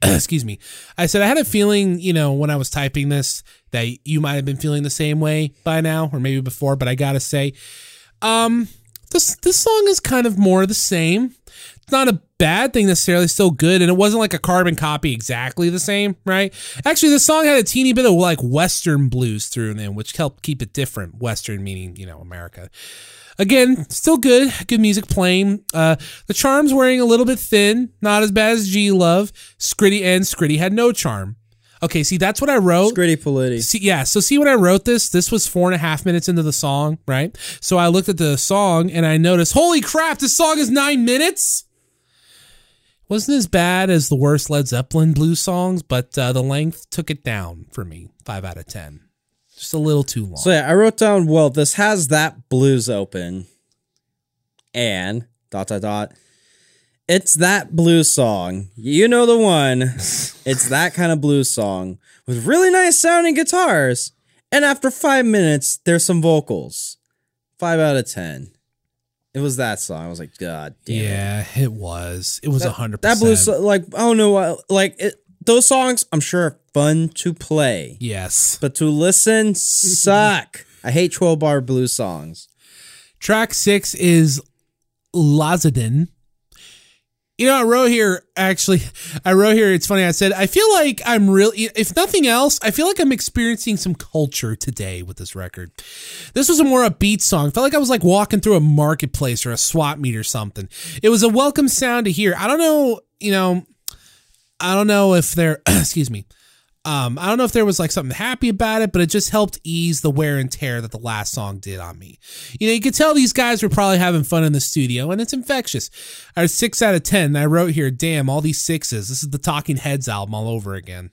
excuse me. I said I had a feeling, you know, when I was typing this that you might have been feeling the same way by now, or maybe before. But I gotta say, um, this this song is kind of more the same. Not a bad thing necessarily, still good. And it wasn't like a carbon copy exactly the same, right? Actually, the song had a teeny bit of like Western blues through in, which helped keep it different. Western meaning, you know, America. Again, still good, good music playing. Uh, the charm's wearing a little bit thin, not as bad as G Love. Scritty and Scritty had no charm. Okay, see, that's what I wrote. Scritti Politti. See, yeah. So see when I wrote this, this was four and a half minutes into the song, right? So I looked at the song and I noticed, holy crap, this song is nine minutes. Wasn't as bad as the worst Led Zeppelin blues songs, but uh, the length took it down for me. Five out of ten, just a little too long. So yeah, I wrote down. Well, this has that blues open, and dot dot dot. It's that blues song. You know the one. it's that kind of blues song with really nice sounding guitars. And after five minutes, there's some vocals. Five out of ten. It was that song. I was like, God damn. yeah, it was. It was a hundred That blues, so- like I don't know, like it, those songs. I'm sure are fun to play, Yes. but to listen suck. I hate 12 bar blues songs. Track six is Lazadin. You know, I wrote here, actually, I wrote here, it's funny, I said, I feel like I'm really, if nothing else, I feel like I'm experiencing some culture today with this record. This was a more upbeat song. felt like I was like walking through a marketplace or a swap meet or something. It was a welcome sound to hear. I don't know, you know, I don't know if they're, excuse me, um, I don't know if there was like something happy about it, but it just helped ease the wear and tear that the last song did on me. You know, you could tell these guys were probably having fun in the studio, and it's infectious. I was six out of ten. And I wrote here, damn, all these sixes. This is the Talking Heads album all over again.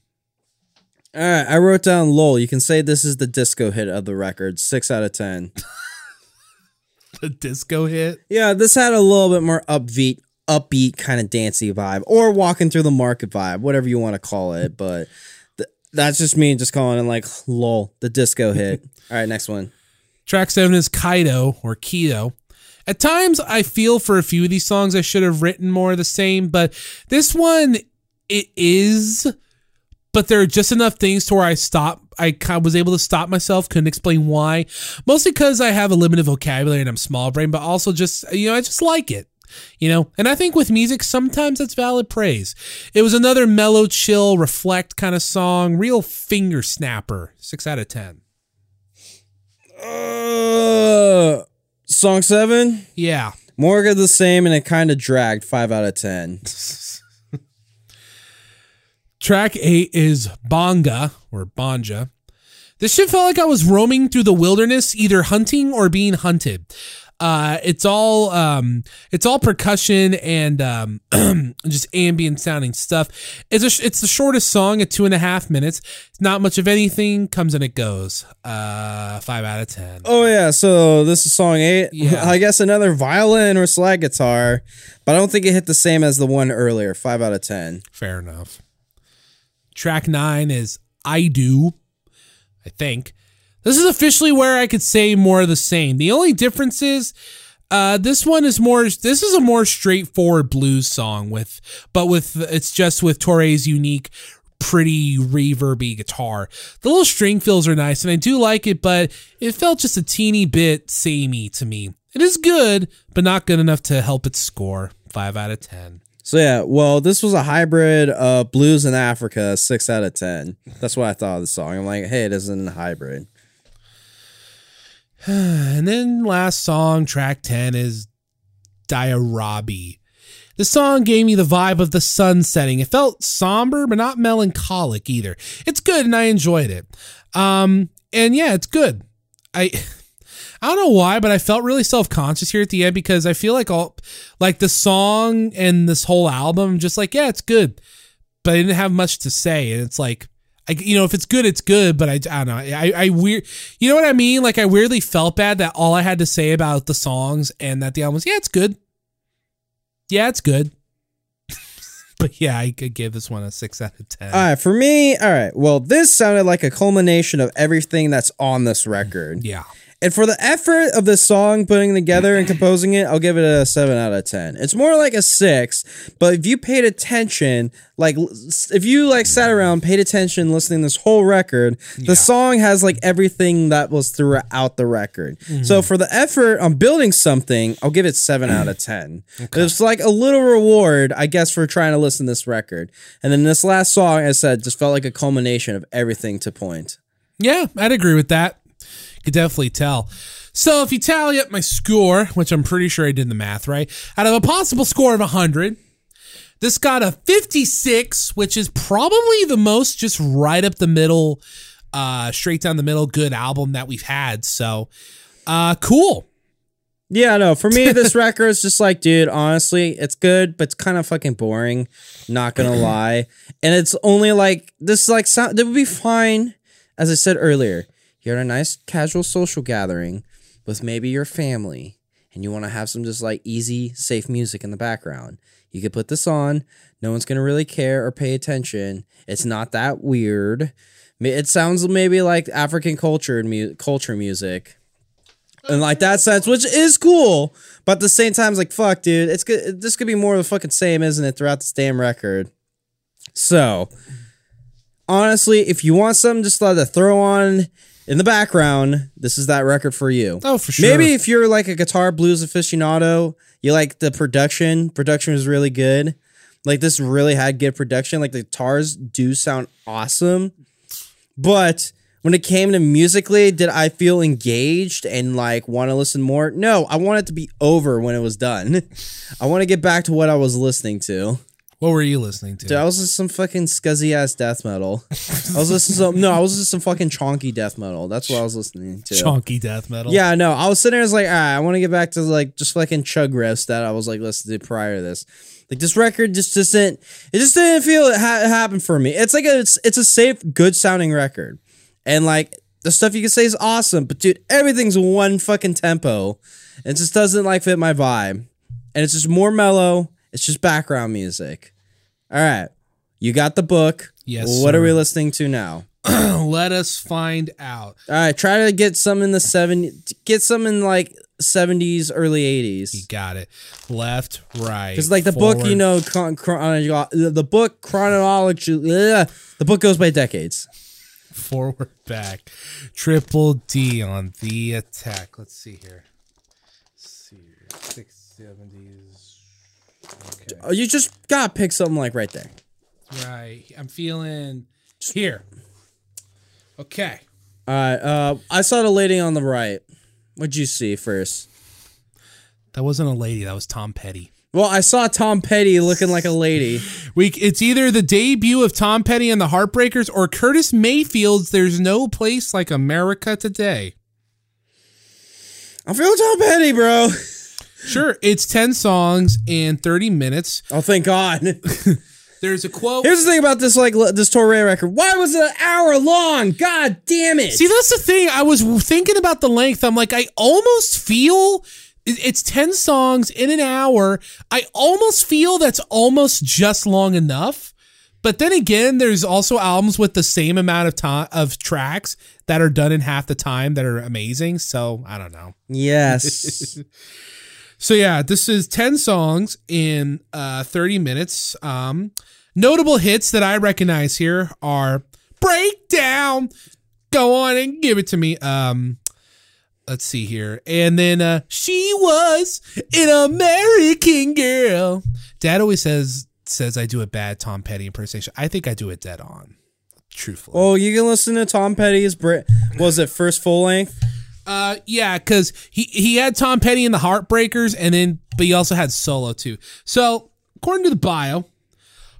All right, I wrote down lol. You can say this is the disco hit of the record. Six out of ten. The disco hit. yeah, this had a little bit more upbeat, upbeat kind of dancey vibe, or walking through the market vibe, whatever you want to call it. But th- that's just me just calling it like lol, the disco hit. All right, next one. Track seven is Kaido or Keto. At times, I feel for a few of these songs I should have written more of the same, but this one, it is. But there are just enough things to where I stop. I was able to stop myself. Couldn't explain why. Mostly because I have a limited vocabulary and I'm small brain, but also just you know I just like it. You know, and I think with music, sometimes that's valid praise. It was another mellow, chill, reflect kind of song, real finger snapper. Six out of ten. Uh, song seven. Yeah. More of the same, and it kind of dragged. Five out of ten. Track eight is Bonga or Banja. This shit felt like I was roaming through the wilderness, either hunting or being hunted. Uh, it's all um, it's all percussion and um, just ambient sounding stuff. It's a, sh- it's the shortest song at two and a half minutes. Not much of anything comes and it goes. Uh, five out of ten. Oh yeah, so this is song eight. Yeah. I guess another violin or slide guitar, but I don't think it hit the same as the one earlier. Five out of ten. Fair enough. Track nine is I Do, I think. This is officially where I could say more of the same. The only difference is uh, this one is more this is a more straightforward blues song with but with it's just with Toure's unique pretty reverby guitar. The little string fills are nice and I do like it, but it felt just a teeny bit samey to me. It is good, but not good enough to help it score. Five out of ten. So yeah, well, this was a hybrid of blues and Africa. Six out of ten. That's what I thought of the song. I'm like, hey, it isn't a hybrid. And then last song, track 10, is Diaraby. The song gave me the vibe of the sun setting. It felt somber, but not melancholic either. It's good and I enjoyed it. Um, and yeah, it's good. I I don't know why, but I felt really self-conscious here at the end because I feel like all like the song and this whole album, just like, yeah, it's good. But I didn't have much to say. And it's like I, you know, if it's good, it's good. But I, I don't know. I, I weird, you know what I mean? Like I weirdly felt bad that all I had to say about the songs and that the album was, yeah, it's good. Yeah, it's good. but yeah, I could give this one a six out of ten. All right, for me, all right. Well, this sounded like a culmination of everything that's on this record. yeah, And for the effort of this song, putting together and composing it, I'll give it a seven out of ten. It's more like a six, but if you paid attention, like if you like sat around, paid attention, listening to this whole record, the song has like everything that was throughout the record. So mm-hmm. for the effort on building something, I'll give it seven out of ten. It's like a little reward, I guess, for trying to listen to this record. And then this last song, as I said, just felt like a culmination of everything to point. Yeah, I'd agree with that. Could definitely tell. So if you tally up my score, which I'm pretty sure I did the math right, out of a possible score of 100, this got a 56, which is probably the most just right up the middle, uh, straight down the middle good album that we've had. So, uh, cool. Yeah, no, for me, this record is just like, dude, honestly, it's good, but it's kind of fucking boring. Not gonna lie. And it's only like, this is like, sound, that would be fine, as I said earlier. You're at a nice casual social gathering with maybe your family, and you wanna have some just like easy, safe music in the background. You could put this on, no one's gonna really care or pay attention. It's not that weird. It sounds maybe like African culture mu- culture music and like that sense, which is cool. But at the same time, it's like fuck, dude. It's good. This could be more of the fucking same, isn't it? Throughout this damn record. So, honestly, if you want something just like to throw on in the background, this is that record for you. Oh, for sure. Maybe if you're like a guitar blues aficionado, you like the production. Production was really good. Like this really had good production. Like the guitars do sound awesome. But when it came to musically, did I feel engaged and like want to listen more? No, I want it to be over when it was done. I want to get back to what I was listening to. What were you listening to? Dude, I was listening to some fucking scuzzy ass death metal. I was listening to some, no, I was listening to some fucking chonky death metal. That's what I was listening to. Chunky death metal. Yeah, no, I was sitting there, I was like, all right, I want to get back to like just fucking chug riffs that I was like listening to prior to this. Like this record just doesn't, it just didn't feel it ha- happen for me. It's like a, it's, it's a safe, good sounding record, and like the stuff you can say is awesome, but dude, everything's one fucking tempo. It just doesn't like fit my vibe, and it's just more mellow. It's just background music. All right, you got the book. Yes, What are we listening to now? Let us find out. All right, try to get some in the seven. Get some in like seventies, early 80s. You got it. Left, right. Because like the book, you know, chron- chron- the book chronology. ugh, the book goes by decades. forward back triple d on the attack let's see here let's see here 670s okay Oh, you just gotta pick something like right there. right i'm feeling here okay All right, uh, I saw the lady on the right. What'd you see first? that wasn't a lady that was tom petty Well, I saw Tom Petty looking like a lady. we it's either the debut of tom petty and the heartbreakers or curtis mayfield's there's no place like america today I'm feeling Tom Petty, bro. Sure it's 10 songs in 30 minutes Oh, thank God. there's a quote Here's the thing about this like this Toure record. Why was it an hour long? God damn it! See, that's the thing. I was thinking about the length. I'm like, I almost feel it's 10 songs in an hour. I almost feel that's almost just long enough. But then again, there's also albums with the same amount of time of tracks that are done in half the time that are amazing. So I don't know. yes. So yeah, this is 10 songs in uh 30 minutes. Um notable hits that I recognize here are Breakdown. Go on and give it to me. Um let's see here. And then uh She was an American girl. Dad always says says I do a bad Tom Petty impersonation. I think I do it dead on. Truthfully. well, you can listen to Tom Petty's. Brit- was it first full length? Uh, yeah, because he he had Tom Petty in the Heartbreakers, and then but he also had solo too. So according to the bio,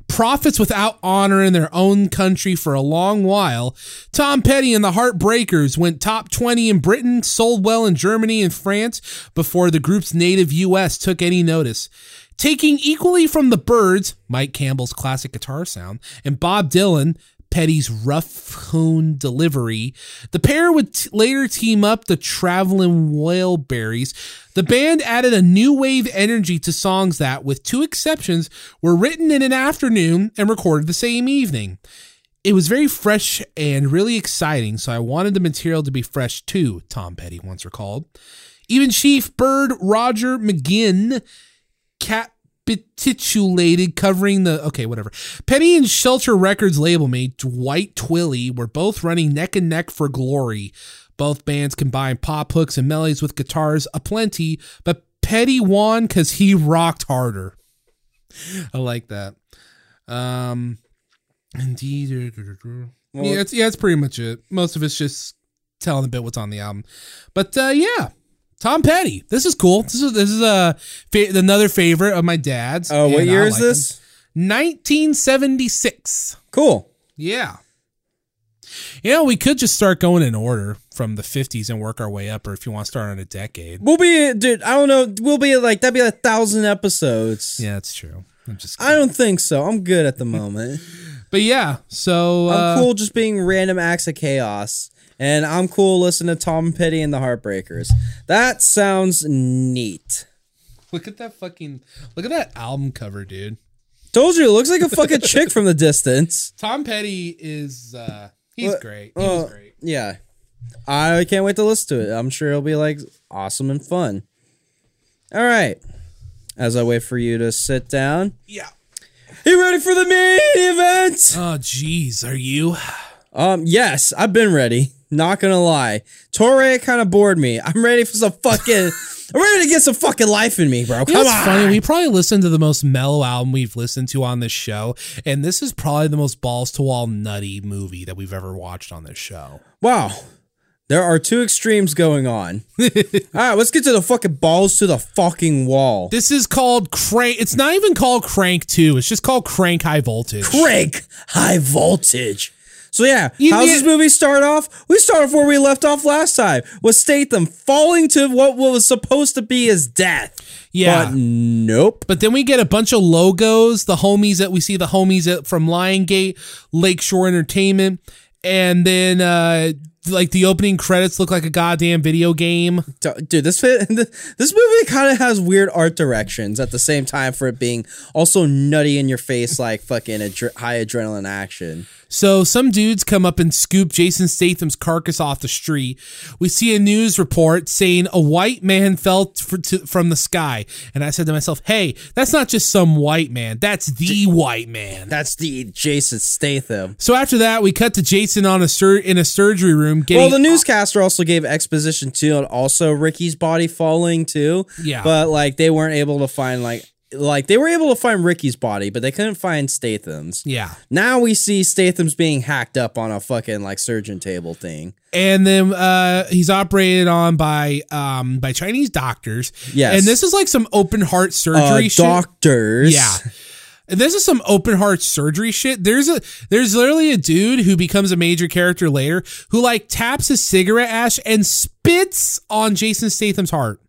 prophets without honor in their own country for a long while, Tom Petty and the Heartbreakers went top twenty in Britain, sold well in Germany and France before the group's native U.S. took any notice. Taking equally from the Byrds, Mike Campbell's classic guitar sound, and Bob Dylan, Petty's rough hewn delivery. The pair would t- later team up the Traveling Wilburys. The band added a new wave energy to songs that, with two exceptions, were written in an afternoon and recorded the same evening. it was very fresh and really exciting, so I wanted the material to be fresh too, Tom Petty once recalled. Even Chief Byrd Roger McGuinn capitulated covering the okay, whatever. Petty and Shelter Records label mate Dwight Twilley were both running neck and neck for glory. Both bands combined pop hooks and melodies with guitars aplenty, but Petty won because he rocked harder. I like that. Um, indeed. yeah, it's yeah, it's pretty much it. Most of it's just telling a bit what's on the album, but uh, yeah, Tom Petty. This is cool. This is this is a fa- another favorite of my dad's. Oh, what and I year is like this? him. 1976. Cool. Yeah. You know, we could just start going in order from the 50s and work our way up, or if you want to start on a decade. We'll be, dude. I don't know. We'll be like that'd be a thousand episodes. Yeah, that's true. I'm just, I don't think so. I'm good at the moment. but yeah. So uh, I'm cool just being random acts of chaos. And I'm cool listening to Tom Petty and the Heartbreakers. That sounds neat. Look at that fucking look at that album cover, dude. Told you, it looks like a fucking chick from the distance. Tom Petty is uh he's What- great. He uh, was great. Yeah. I can't wait to listen to it. I'm sure it'll be like awesome and fun. All right. As I wait for you to sit down. Yeah. You ready for the main event? Oh jeez, are you? Um, yes, I've been ready. Not gonna lie. Toure kind of bored me. I'm ready for some fucking. I'm ready to get some fucking life in me, bro. You Come know what's on. funny? We probably listened to the most mellow album we've listened to on this show, and this is probably the most balls to wall nutty movie that we've ever watched on this show. Wow. There are two extremes going on. All right, let's get to the fucking balls to the fucking wall. This is called Crank. It's not even called Crank 2. It's just called Crank High Voltage. Crank high voltage. So yeah, You- how's you- this movie start off? We start off where we left off last time with Statham falling to what was supposed to be his death. Yeah. But nope. But then we get a bunch of logos, the homies that we see, the homies at, from Lion Gate, Lakeshore Entertainment, and then uh like the opening credits look like a goddamn video game. Dude, this fit, this movie kind of has weird art directions at the same time for it being also nutty in your face like fucking adre- high adrenaline action. So some dudes come up and scoop Jason Statham's carcass off the street. We see a news report saying a white man fell to, from the sky, and I said to myself, "Hey, that's not just some white man. That's the white man." That's the Jason Statham. So after that, we cut to Jason on a sur- in a surgery room getting Well, the newscaster also gave exposition too, and also Ricky's body falling too. Yeah. but like they weren't able to find like like they were able to find Ricky's body, but they couldn't find Statham's. yeah. Now we see Statham's being hacked up on a fucking like surgeon table thing. and then uh, he's operated on by um, by Chinese doctors. Yes. and this is like some open heart Uh, surgery shit. doctors. Yeah. This is some open heart surgery shit. There's a there's literally a dude who becomes a major character later who like taps his cigarette ash and spits on Jason Statham's heart.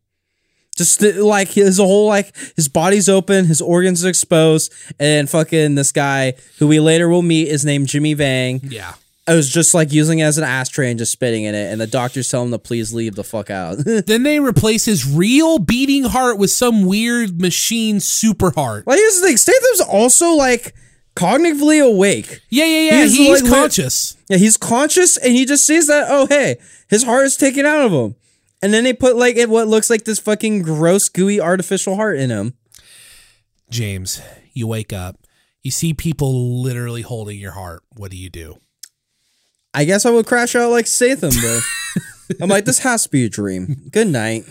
Just like his whole like his body's open, his organs are exposed, and fucking this guy who we later will meet is named Jimmy Vang. Yeah. I was just like using it as an ashtray and just spitting in it, and the doctors tell him to please leave the fuck out. Then they replace his real beating heart with some weird machine super heart. Like here's the thing, Statham's also like cognitively awake. Yeah, yeah, yeah. He's, He's, like, conscious. Yeah, he's conscious and he just sees that, oh hey, his heart is taken out of him. And then they put like what looks like this fucking gross, gooey artificial heart in him. James, you wake up. You see people literally holding your heart. What do you do? I guess I would crash out like Statham, but I'm like, this has to be a dream. Good night.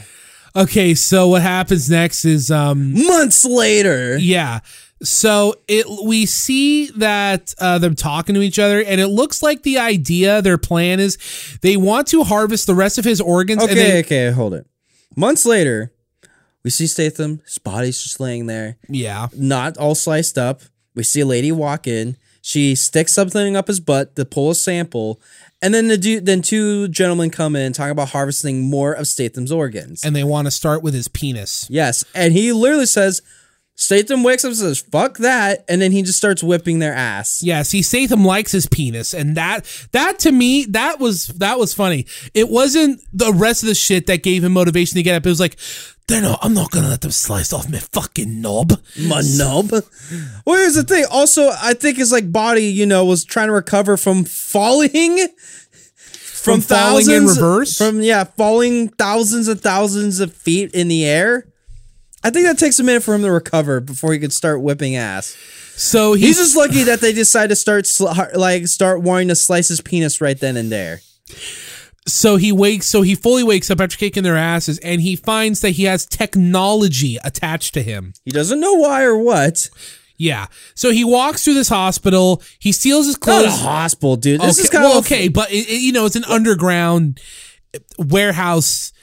Okay, so what happens next is um Months later. Yeah. So it we see that uh, them talking to each other, and it looks like the idea, their plan is they want to harvest the rest of his organs. and Okay, they, okay, hold it. Months later, we see Statham, his body's just laying there. yeah, not all sliced up. We see a lady walk in. She sticks something up his butt to pull a sample, and then the dude, then two gentlemen come in talking about harvesting more of Statham's organs. and they want to start with his penis. yes, and he literally says, Statham wakes up and says, "Fuck that," and then he just starts whipping their ass. Yeah, see, Statham likes his penis, and that that to me that was that was funny. It wasn't the rest of the shit that gave him motivation to get up. It was like They're not. I'm not gonna let them slice off my fucking knob. My knob. Well, here's the thing. Also, I think his like body, you know, was trying to recover from falling. From, falling in reverse? From yeah, falling thousands and thousands of feet in the air. I think that takes a minute for him to recover before he could start whipping ass. So He's he's, just lucky that they decide to start sl- like start wanting to slice his penis right then and there. so he wakes. So he fully wakes up after kicking their asses, and he finds that he has technology attached to him. He doesn't know why or what. Yeah. So he walks through this hospital. He steals his clothes. Not a hospital, dude. This okay, is kind well, of okay, but it, it- you know it's an underground warehouse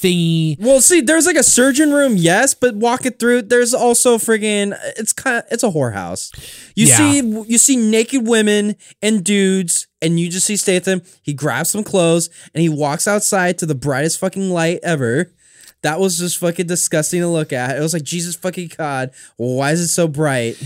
thingy. Well, see, there's like a surgeon room, yes, but walk it through. There's also friggin' it's kind of it's a whorehouse. You Yeah. see, you see naked women and dudes, and you just see Statham. He grabs some clothes and he walks outside to the brightest fucking light ever. That was just fucking disgusting to look at. It was like Jesus fucking God. Why is it so bright?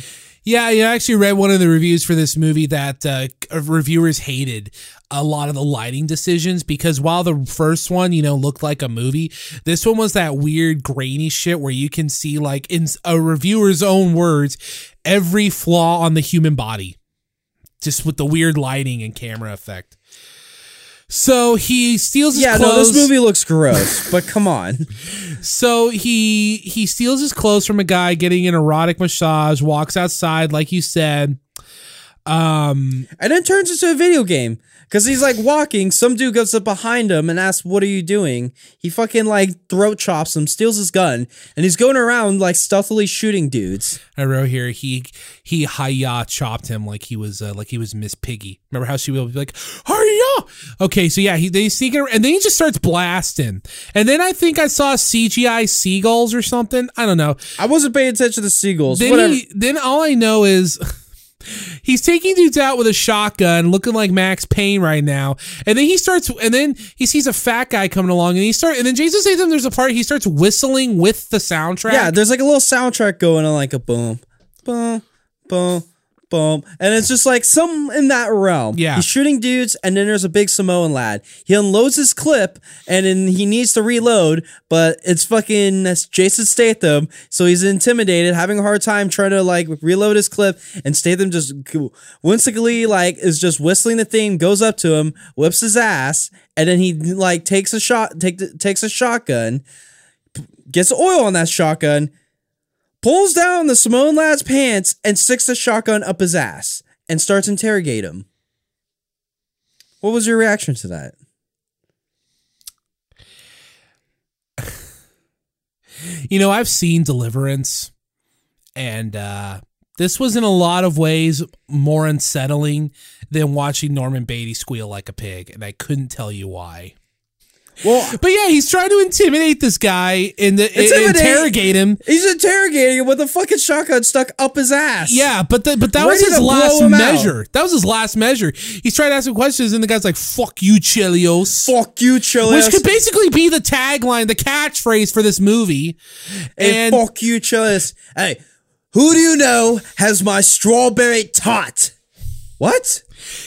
Yeah, I actually read one of the reviews for this movie that uh, reviewers hated a lot of the lighting decisions because while the first one, you know, looked like a movie, this one was that weird grainy shit where you can see, like, in a reviewer's own words, every flaw on the human body, just with the weird lighting and camera effect. So he steals his Yeah, clothes. no, this movie looks gross, but come on. So he he steals his clothes from a guy getting an erotic massage, walks outside like you said. Um And then turns into a video game. Cause he's like walking, some dude goes up behind him and asks, What are you doing? He fucking like throat chops him, steals his gun, and he's going around like stealthily shooting dudes. I wrote here he he hiya chopped him like he was uh, like he was Miss Piggy. Remember how she would be like hiya? Okay, so yeah, he they sneak it and then he just starts blasting. And then I think I saw CGI seagulls or something. I don't know. I wasn't paying attention to the seagulls. Then he, then all I know is he's taking dudes out with a shotgun, looking like Max Payne right now. And then he starts, and then he sees a fat guy coming along, and he start, and then Jason Statham. There's a part he starts whistling with the soundtrack. yeah, there's like a little soundtrack going on, like a boom, boom, boom, boom. And it's just like some in that realm. Yeah. He's shooting dudes, and then there's a big Samoan lad. He unloads his clip, and then he needs to reload, but it's fucking that's Jason Statham. So he's intimidated, having a hard time trying to like reload his clip, and Statham just whimsically like is just whistling the thing, goes up to him, whips his ass, and then he like takes a shot, take takes a shotgun, gets oil on that shotgun, pulls down the Samoan lad's pants and sticks the shotgun up his ass and starts interrogate him. What was your reaction to that? you know, I've seen Deliverance, and uh, this was in a lot of ways more unsettling than watching Norman Beatty squeal like a pig, and I couldn't tell you why. Well, But yeah, he's trying to intimidate this guy and the, interrogate him. he's interrogating him with a fucking shotgun stuck up his ass. Yeah, but the, but that Ready was his last him out. measure. That was his last measure. He's trying to ask him questions, and the guy's like, "Fuck you, Chelios." Fuck you, Chelios. Which could basically be the tagline, the catchphrase for this movie. and And fuck you, Chelios. Hey, who do you know has my strawberry tot? What?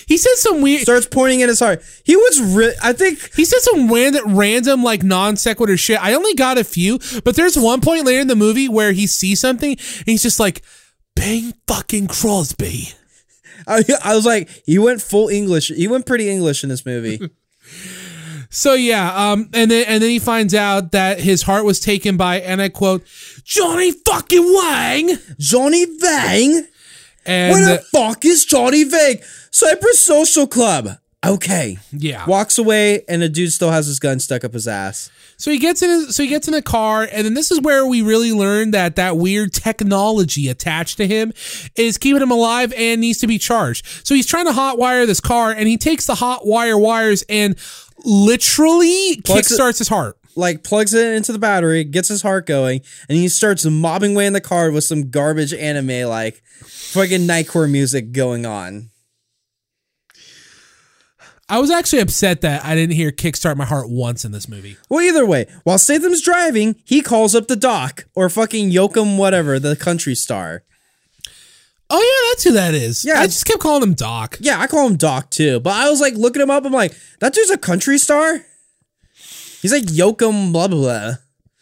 He said some weird. Starts pointing at his heart. He was, ri- I think, He said some random, random like non sequitur shit. I only got a few, but there's one point later in the movie where he sees something and he's just like, "Bang fucking Crosby." I, I was like, he went full English. He went pretty English in this movie. So yeah, um, and then and then he finds out that his heart was taken by, and I quote, Johnny fucking Wang. Johnny Vang? And Where uh, the fuck is Johnny Vang? Cypress Social Club. Okay. yeah, Walks away, and the dude still has his gun stuck up his ass. So he gets in his, so he gets in a car, and then this is where we really learn that that weird technology attached to him is keeping him alive and needs to be charged. So he's trying to hotwire this car, and he takes the hot wire wires and literally kickstarts his heart. Like, plugs it into the battery, gets his heart going, and he starts mobbing away in the car with some garbage anime, like fucking Nightcore music going on. I was actually upset that I didn't hear "Kickstart My Heart" once in this movie. Well, either way, while Statham's driving, he calls up the doc or fucking Yoakam, whatever, the country star. Oh yeah, that's who that is. Yeah. I just kept calling him Doc. Yeah, I call him Doc too, but I was like looking him up. I'm like, that dude's a country star. He's like Yoakam, blah blah blah.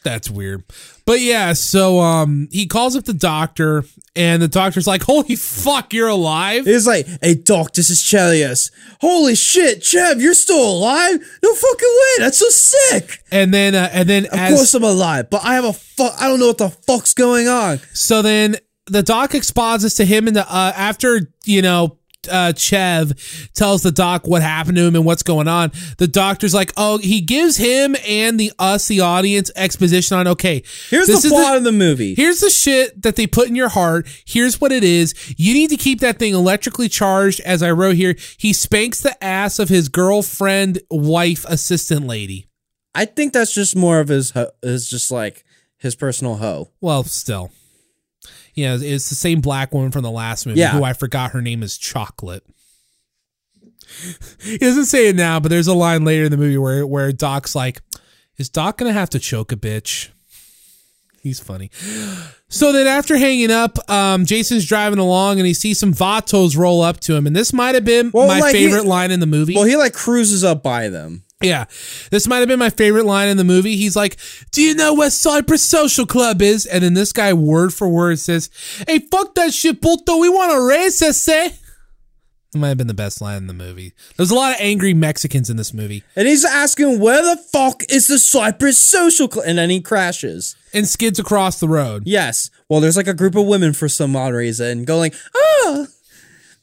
That's weird. But yeah, so um he calls up the doctor and the doctor's like, "Holy fuck, you're alive?" He's like, "Hey, doc, this is Chelios. Holy shit, Chev, you're still alive? No fucking way. That's so sick. And then uh, and then Of as course I'm alive, but I have a fuck. I don't know what the fuck's going on. so then the doc exposits to him and the uh after, you know, uh, Chev tells the doc what happened to him and what's going on. The doctor's like, oh, he gives him and the us, the audience, exposition on okay. Here's the plot of the movie. Here's the shit that they put in your heart. Here's what it is. You need to keep that thing electrically charged. As I wrote here, he spanks the ass of his girlfriend, wife, assistant lady. I think that's just more of his. ho- Is just like his personal hoe. Well, still. Yeah, it's the same black woman from the last movie Yeah. who I forgot her name is Chocolate. he doesn't say it now, but there's a line later in the movie where where Doc's like, "Is Doc gonna have to choke a bitch?" He's funny. So then after hanging up, um, Jason's driving along and he sees some Vatos roll up to him, and this might have been Well, my like, he- favorite line in the movie. Well, he like cruises up by them. Yeah, this might have been my favorite line in the movie. He's like, "Do you know where Cypress Social Club is?" And then this guy, word for word, says, "Hey, fuck that shit, puto. We want a race, say." It might have been the best line in the movie. There's a lot of angry Mexicans in this movie, And he's asking, where the fuck is the Cypress Social Club? And then he crashes. and skids across the road. Yes. Well, there's like a group of women for some odd reason going, ah.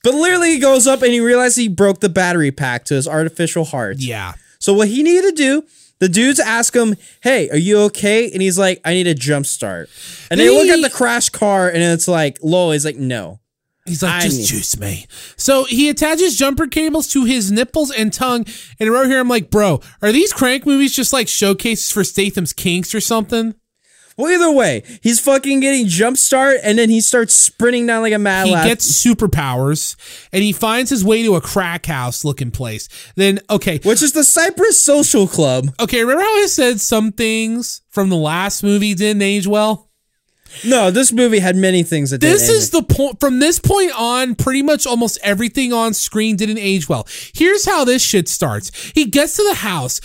But literally, he goes up and he realizes he broke the battery pack to his artificial heart. Yeah, So what he needed to do, the dudes ask him, "Hey, are you okay?" And he's like, "I need a jump start." And they look at the crash car, and it's like, "Low." He's like, "No." He's like, I just need- juice me. So he attaches jumper cables to his nipples and tongue. And right here, I'm like, bro, are these crank movies just like showcases for Statham's kinks or something? Well, either way, he's fucking getting jump start, and then he starts sprinting down like a mad he lad. gets superpowers and he finds his way to a crack house looking place. Then, okay, which is the Cypress Social Club. okay, remember how I said some things from the last movie didn't age well? No, this movie had many things that This didn't is the point. From this point on, pretty much almost everything on screen didn't age well. Here's how this shit starts. He gets to the house.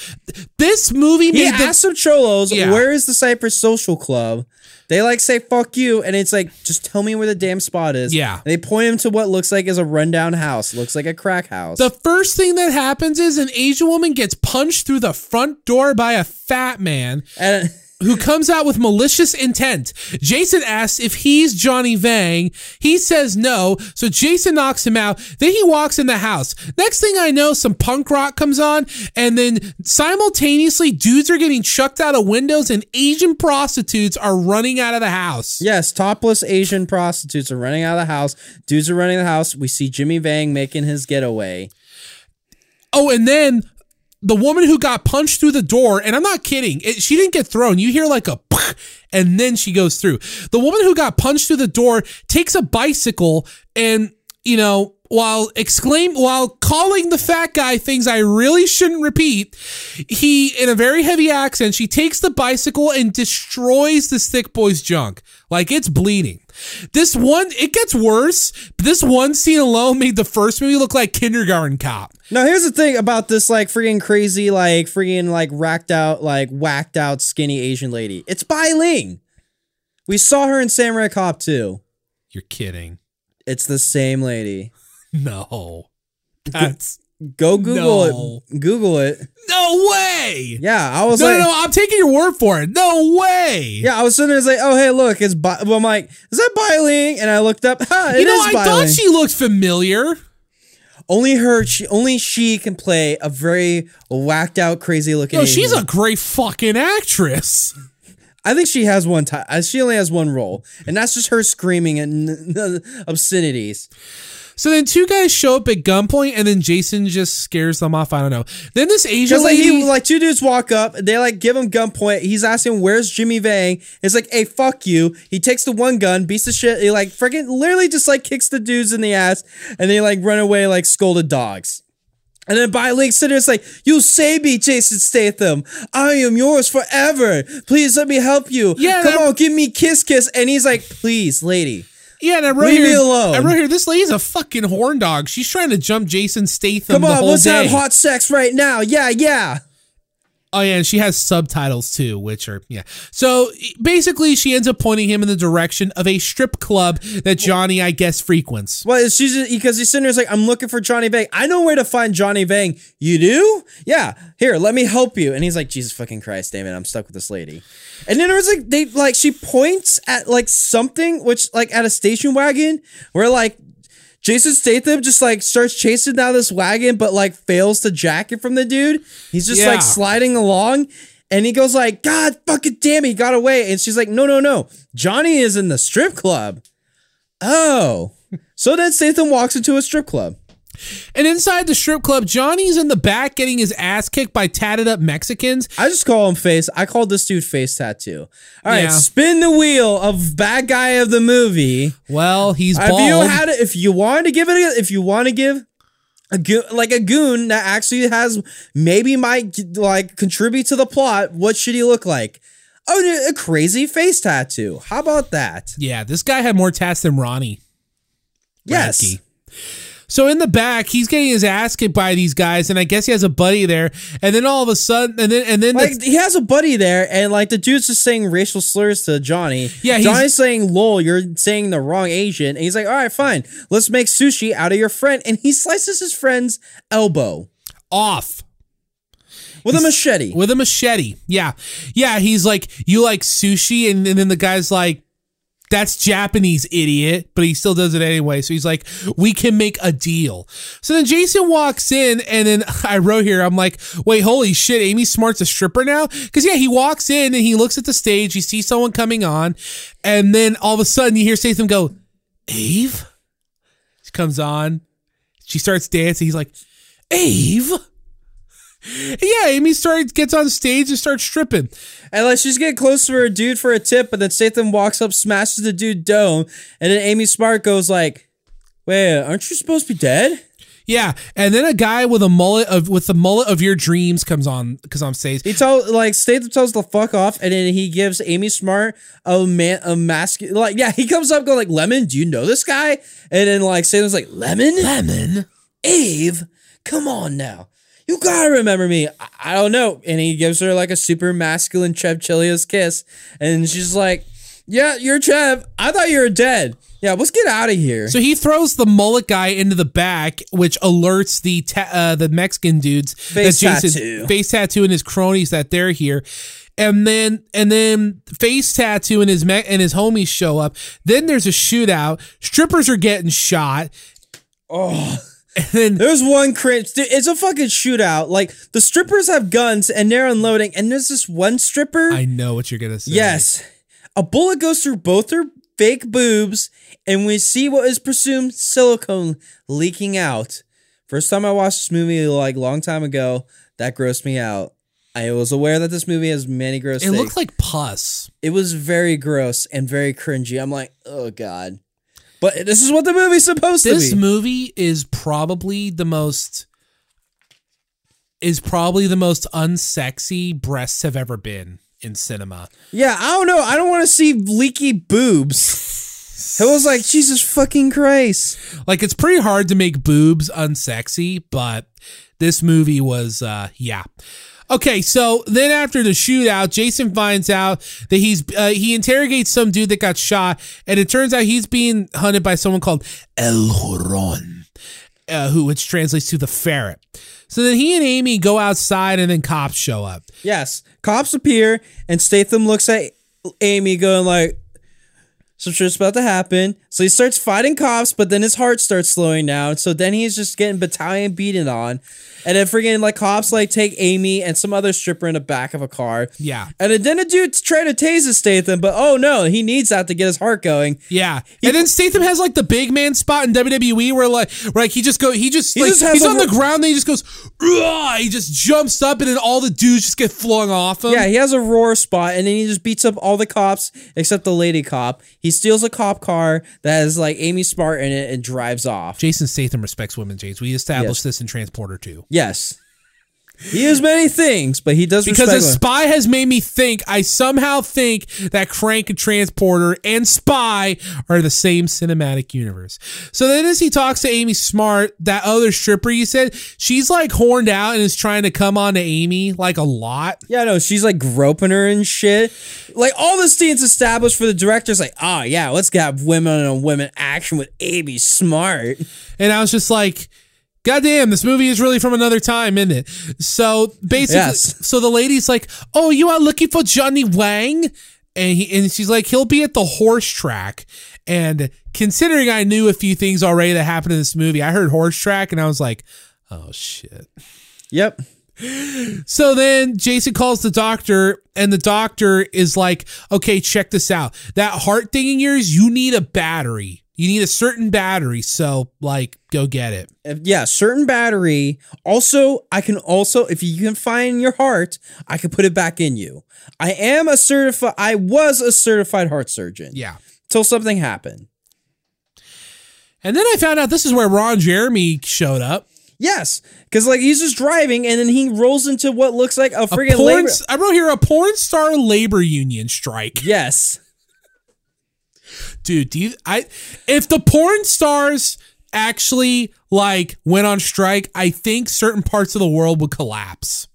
This movie He made the, asks some cholos, Yeah. "Where is the Cypress Social Club?" They like say "fuck you," and it's like, "Just tell me where the damn spot is." Yeah. And they point him to what looks like is a rundown house. Looks like a crack house. the first thing that happens is an Asian woman gets punched through the front door by a fat man. and who comes out with malicious intent. Jason asks if he's Johnny Vang. He says no, so Jason knocks him out. Then he walks in the house. Next thing I know, some punk rock comes on, and then simultaneously, dudes are getting chucked out of windows, and Asian prostitutes are running out of the house. yes, topless Asian prostitutes are running out of the house. Dudes are running the house. We see Jimmy Vang making his getaway. Oh, and then the woman who got punched through the door, and I'm not kidding, it, she didn't get thrown. You hear like a, and then she goes through. The woman who got punched through the door takes a bicycle and, you know, while exclaim while calling the fat guy things I really shouldn't repeat, he in a very heavy accent, she takes the bicycle and destroys this thick boy's junk. Like it's bleeding. This one, it gets worse. But this one scene alone made the first movie look like kindergarten cop. Now, here's the thing about this, like, freaking crazy, like, freaking, like, racked out, like, whacked out, skinny Asian lady. It's Bai Ling. We saw her in Samurai Cop 2. You're kidding. It's the same lady. No. That's Go Google No. it. Google it. no way. Yeah, I was No, like, no, no. I'm taking your word for it. No way. yeah, I was sitting there, like, oh, hey, look, it's Bai. Well, I'm like, is that Biling? And I looked up, huh, You know, I thought she looked familiar. only her, she, only she can play a very whacked out, crazy looking. No, she's a great fucking actress. I think she has one time. Uh, she only has one role, and that's just her screaming and obscenities. So then two guys show up at gunpoint, and then Jason just scares them off. I don't know. Then this Asian like lady, he like two dudes walk up, they like give him gunpoint. He's asking where's Jimmy Vang. It's like, hey, fuck you. He takes the one gun, beats the shit. He like freaking literally just like kicks the dudes in the ass, and they like run away like scolded dogs. And then by Link Center, it's like, you save me, Jason Statham. I am yours forever. Please let me help you. Yeah, Come that- on, give me kiss kiss. And he's like, please, lady. Yeah, and I wrote Leave me alone. I wrote here, this lady's a fucking horn dog. She's trying to jump Jason Statham Come the on, whole let's day. have hot sex right now. Yeah, yeah. Oh yeah, and she has subtitles too, which are yeah. So basically, she ends up pointing him in the direction of a strip club that Johnny, I guess, frequents. Well, she's because he's sitting there, like, I'm looking for Johnny Vang. I know where to find Johnny Vang. You do? Yeah. Here, let me help you. And he's like, Jesus fucking Christ, damn it, I'm stuck with this lady. And then there was like they like she points at like something, which like at a station wagon, where like Jason Statham just like starts chasing down this wagon, but like fails to jack it from the dude. He's just Yeah. like sliding along. And he goes like, God fucking damn it, he got away. And she's like, no, no, no. Johnny is in the strip club. Oh. So then Statham walks into a strip club. And inside the strip club, Johnny's in the back getting his ass kicked by tatted up Mexicans. I just call him face. I called this dude face tattoo. All right, Yeah. spin the wheel of bad guy of the movie. Well, he's If you had if you want to give it, a, if you want to give a goon, like a goon that actually has maybe might like contribute to the plot, what should he look like? Oh, a crazy face tattoo. How about that? yeah, this guy had more tats than Ronnie. Yes. Radke. So in the back, he's getting his ass kicked by these guys, and I guess he has a buddy there. And then all of a sudden, and then and then Like the- he has a buddy there, and like the dude's just saying racial slurs to Johnny. Yeah, he's- Johnny's saying "lol," you're saying the wrong Asian, and he's like, "All right, fine, let's make sushi out of your friend." And he slices his friend's elbow off. with a machete. with a machete. Yeah. Yeah. He's like, you like sushi? And, and then the guy's like, that's Japanese, idiot. But he still does it anyway. So he's like, we can make a deal. So then Jason walks in, and then I wrote here, I'm like, wait, holy shit, Amy Smart's a stripper now? Because, yeah, he walks in and he looks at the stage, he sees someone coming on, and then all of a sudden you hear Statham go, Ave? She comes on, she starts dancing. He's like, Ave? Yeah, Amy starts gets on stage and starts stripping. And like she's getting close to her dude for a tip, but then Statham walks up, smashes the dude dome, and then Amy Smart goes like, "Wait, aren't you supposed to be dead?" Yeah, and then a guy with a mullet of with the mullet of your dreams comes on because I'm stage. He tells like Statham tells the fuck off, and then he gives Amy Smart a man a mask. Like yeah, he comes up going like, "Lemon, do you know this guy?" And then like Statham's like, "Lemon, Lemon. Ave, come on now." You gotta remember me. I, I don't know. And he gives her like a super masculine Chev Chilios kiss. And she's like, Yeah, you're Chev. I thought you were dead. Yeah, let's get out of here. So he throws the mullet guy into the back, which alerts the ta- uh, the Mexican dudes Face that Jason tattoo. face tattoo and his cronies that they're here. And then and then face tattoo and his me- and his homies show up. Then there's a shootout. Strippers are getting shot. Oh. And then There's one cringe. Dude, It's a fucking shootout. Like the strippers have guns and they're unloading, and there's this one stripper. I know what you're gonna say. yes, a bullet goes through both her fake boobs, and we see what is presumed silicone leaking out. First time I watched this movie, like long time ago, that grossed me out. I was aware that this movie has many gross. It things. looked like pus. it was very gross and very cringy. I'm like, oh god. But this is what the movie's supposed to be. This movie is probably the most is probably the most unsexy breasts have ever been in cinema. Yeah, I don't know. I don't want to see leaky boobs. It was like Jesus fucking Christ. Like it's pretty hard to make boobs unsexy, but this movie was uh yeah. Okay, so then after the shootout, Jason finds out that he's uh, he interrogates some dude that got shot, and it turns out he's being hunted by someone called El Joron, uh, who which translates to the ferret. So then he and Amy go outside, and then cops show up. Yes, cops appear and Statham looks at Amy, going like, "Some shit's about to happen." So he starts fighting cops, but then his heart starts slowing down. So then he's just getting battalion beaten on, and then freaking like cops like take Amy and some other stripper in the back of a car. Yeah. And then a dude try to tase Statham, but oh no, he needs that to get his heart going. Yeah, and then Statham has like the big man spot in WWE where like where, like he just go he just He like just he's on the ground and he just goes "Ugh," he just jumps up and then all the dudes just get flung off him. Yeah, he has a roar spot, and then he just beats up all the cops except the lady cop. He steals a cop car that has like Amy Smart in it and drives off. Jason Statham respects women, James. We established Yes. this in Transporter 2. Yes. He is many things, but he does Because a spy has made me think, I somehow think that Crank and Transporter and Spy are the same cinematic universe. So then as he talks to Amy Smart, that other stripper you said, she's like horned out and is trying to come on to Amy like a lot. Yeah, no, she's like groping her and shit. Like all the scenes established for the director's like, oh yeah, let's get women on women action with Amy Smart. And I was just like, God damn, this movie is really from another time, isn't it? So basically, Yes. so the lady's like, "Oh, you are looking for Johnny Wang?" And he and she's like, "He'll be at the horse track." And considering I knew a few things already that happened in this movie, I heard horse track and I was like, "Oh shit." Yep. So then Jason calls the doctor, and the doctor is like, okay, check this out. That heart thing in yours, you need a battery. You need a certain battery. So, like, go get it. Yeah, certain battery. Also, I can also, if you can find your heart, I can put it back in you. I am a certified, I was a certified heart surgeon. Yeah. Till something happened. And then I found out this is where Ron Jeremy showed up. Yes, because like he's just driving and then he rolls into what looks like a A friggin' porn, labor. I wrote here a porn star labor union strike. Yes. Dude, do you, I if the porn stars actually like went on strike, I think certain parts of the world would collapse.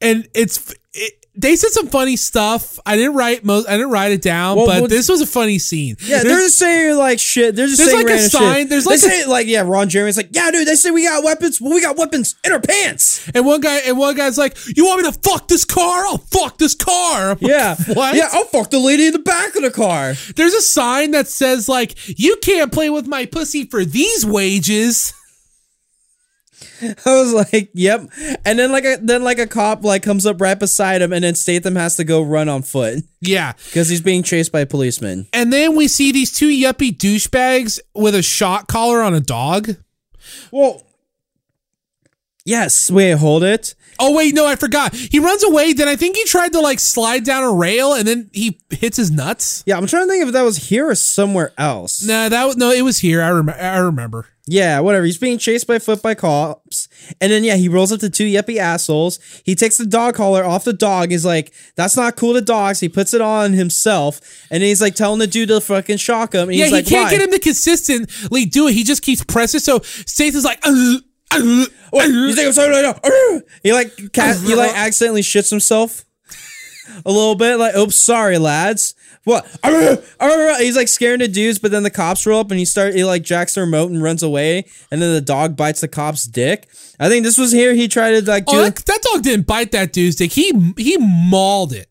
And it's it, they said some funny stuff. I didn't write most. I didn't write it down, Well, but well- this was a funny scene. Yeah, There's- they're just saying like shit. They're just There's saying like a sign- shit. there's they like a- say like yeah, Ron Jeremy's like yeah, dude. They say we got weapons. Well, we got weapons in our pants. and one guy and one guy's like, "You want me to fuck this car? I'll fuck this car." Yeah, what? Yeah, I'll fuck the lady in the back of the car. There's a sign that says like, "You can't play with my pussy for these wages." I was like, yep. And then like a then like a cop like comes up right beside him, and then Statham has to go run on foot Yeah. because he's being chased by policemen. And then we see these two yuppie douchebags with a shot collar on a dog. Well, yes. Wait, hold it. Oh wait, no, I forgot. He runs away. Then I think he tried to like slide down a rail, and then he hits his nuts. Yeah, I'm trying to think if that was here or somewhere else. Nah, that was no, it was here. I remember. I remember. Yeah, whatever. He's being chased by foot by cops. And then, yeah, he rolls up to two yuppie assholes. He takes the dog collar off the dog. He's like, that's not cool to dogs. He puts it on himself. And he's like telling the dude to fucking shock him. And Yeah, he's he like, can't Why? get him to consistently do it. He just keeps pressing. So Statham's like, uh, uh, What? uh. You think I'm sorry now? Arr! He like, cat, he like accidentally shits himself a little bit. Like, oops, sorry, lads. What? Arr! Arr! He's like scaring the dudes, but then the cops roll up and he start he like jacks the remote and runs away. And then the dog bites the cop's dick. I think this was here. He tried to like do. Oh, that, that dog didn't bite that dude's dick. He he mauled it.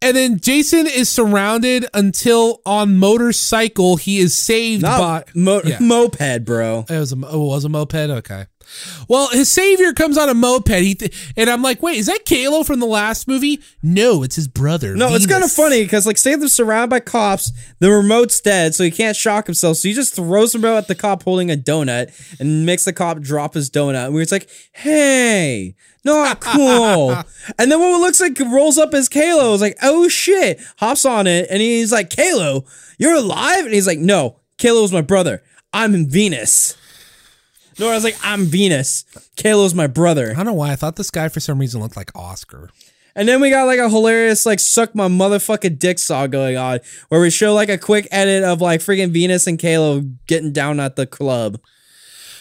And then Jason is surrounded until on motorcycle he is saved by Not mo- Yeah. moped, bro. It was a it was a moped. Okay. Well, his savior comes on a moped. He th- and I'm like, wait, is that Kalo from the last movie? No, it's his brother. No, it's kind of funny because like Statham's surrounded by cops. The remote's dead, so he can't shock himself. So he just throws him out at the cop holding a donut and makes the cop drop his donut. And we're like, hey, not cool. and then what looks like rolls up is Kalo. Is like, oh shit, hops on it, and he's like, Kalo, you're alive? And he's like, no, Kalo's my brother. I'm in Venus. No, I was like, I'm Venus. Kalo's my brother. I don't know why I thought this guy for some reason looked like Oscar. And then we got like a hilarious like suck my motherfucking dick saw going on where we show like a quick edit of like freaking Venus and Kalo getting down at the club.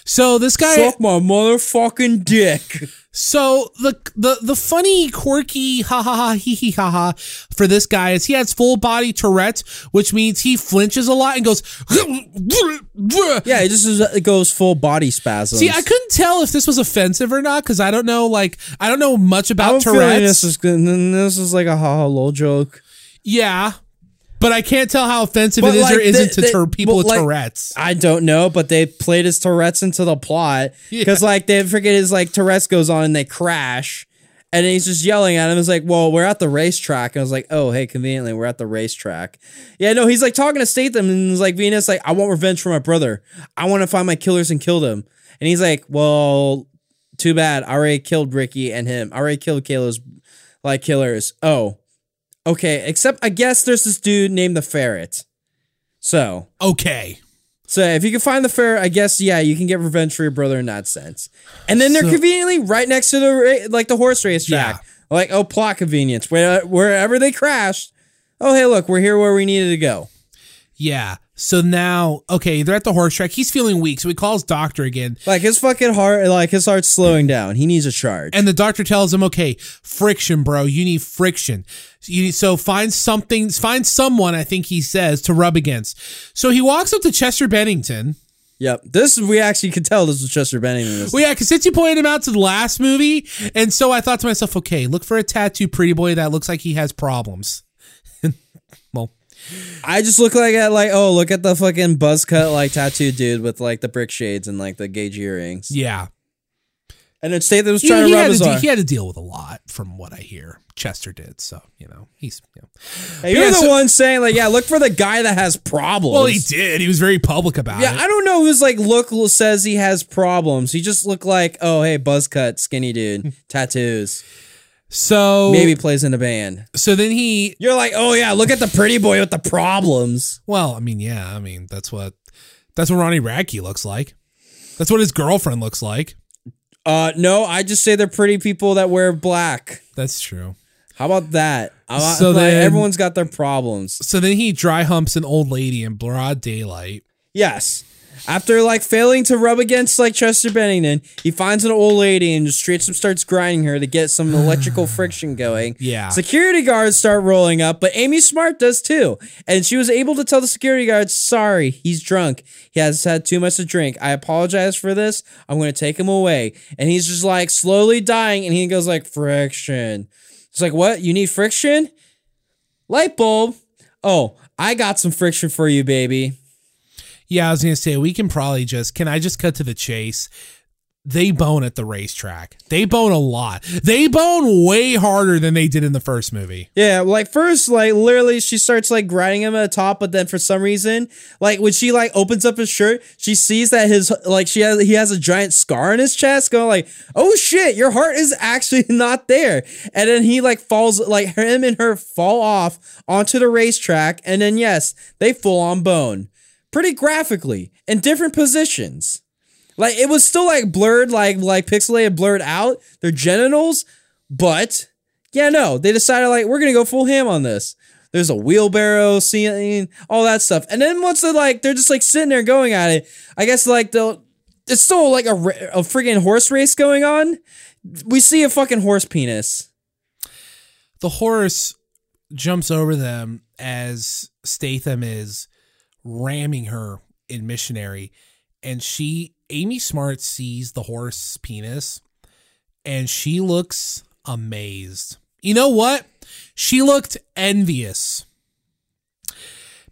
So this guy. Suck my motherfucking dick. So the the the funny, quirky, ha ha ha, hee hee ha ha for this guy is he has full body Tourette's, which means he flinches a lot and goes. Yeah, it just is, it goes full body spasms. See, I couldn't tell if this was offensive or not because I don't know, like, I don't know much about Tourette's. this is. This is like a ha ha lol joke. yeah, but I can't tell how offensive But, it is like, or isn't to they- tur- people with like, Tourette's. I don't know, but they played his Tourette's into the plot because Yeah. like they forget his like Tourette's goes on and they crash. And he's just yelling at him. It's like, well, we're at the racetrack. And I was like, oh, hey, conveniently, we're at the racetrack. Yeah, no, he's like talking to Statham and he's like, Venus, like, I want revenge for my brother. I want to find my killers and kill them. And he's like, well, too bad. I already killed Ricky and him. I already killed Kayla's like killers. Oh, okay. Except I guess there's this dude named the Ferret. So, Okay. So if you can find the ferret, I guess yeah, you can get revenge for your brother in that sense. And then they're So- conveniently right next to the like the horse race track. Like oh, plot convenience. Where wherever they crashed. Oh hey, look, we're here where we needed to go. Yeah. So now, okay, they're at the horse track. He's feeling weak, so he calls doctor again. Like his fucking heart, like his heart's slowing down. He needs a charge. And the doctor tells him, okay, friction, bro. You need friction. You need, so find something, find someone, I think he says, to rub against. So he walks up to Chester Bennington. yep, this we actually could tell this was Chester Bennington. Well, yeah, because since you pointed him out to the last movie, and so I thought to myself, okay, look for a tattoo pretty boy that looks like he has problems. I just look like at like oh look at the fucking buzz cut like tattoo dude with like the brick shades and like the gauge earrings. yeah. And then Statham was trying he to rub his to, de- arm. he had to deal with a lot from what I hear. Chester did. So, you know, he's. You know. Hey, you're Yeah, the so- one saying like yeah look for the guy that has problems. Well, he did. He was very public about Yeah, it. Yeah, I don't know who's like look says he has problems. He just looked like oh hey buzz cut skinny dude tattoos so maybe plays in a band. So then he You're like oh yeah look at the pretty boy with the problems. Well, I mean, yeah, I mean that's what that's what Ronnie Radke looks like. That's what his girlfriend looks like. Uh no, I just say they're pretty people that wear black. That's true. How about that? Not- So like, then- everyone's got their problems. So then he dry humps an old lady in broad daylight. Yes. After like failing to rub against like Chester Bennington, he finds an old lady and just straight up starts grinding her to get some electrical friction going. Yeah. Security guards start rolling up, but Amy Smart does too. And she was able to tell the security guards, sorry, he's drunk. He has had too much to drink. I apologize for this. I'm gonna take him away. And he's just like slowly dying, and he goes like friction. It's like, what? You need friction? Light bulb. Oh, I got some friction for you, baby. Yeah, I was gonna say we can probably just can I just cut to the chase? They bone at the racetrack. They bone a lot. They bone way harder than they did in the first movie. Yeah, like first, like literally, she starts like grinding him at the top, but then for some reason, like when she like opens up his shirt, she sees that his like she has he has a giant scar on his chest, going like, "Oh shit, your heart is actually not there." And then he like falls, like him and her fall off onto the racetrack, and then yes, they full on bone, pretty graphically in different positions. Like it was still like blurred, like like pixelated, blurred out their genitals, but yeah, no, they decided like we're gonna go full ham on this. There's a wheelbarrow scene, all that stuff, and then once they're like they're just like sitting there going at it, I guess like they'll. It's still like a, a friggin' horse race going on. We see a fucking horse penis. The horse jumps over them as Statham is ramming her in missionary and she Amy Smart sees the horse penis and she looks amazed. You know what? She looked envious.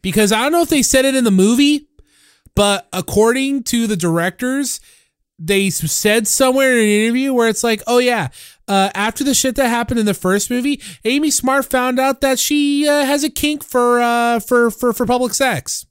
Because I don't know if they said it in the movie, but according to the directors, they said somewhere in an interview where it's like, oh yeah, uh, after the shit that happened in the first movie, Amy Smart found out that she uh, has a kink for uh, for for for public sex.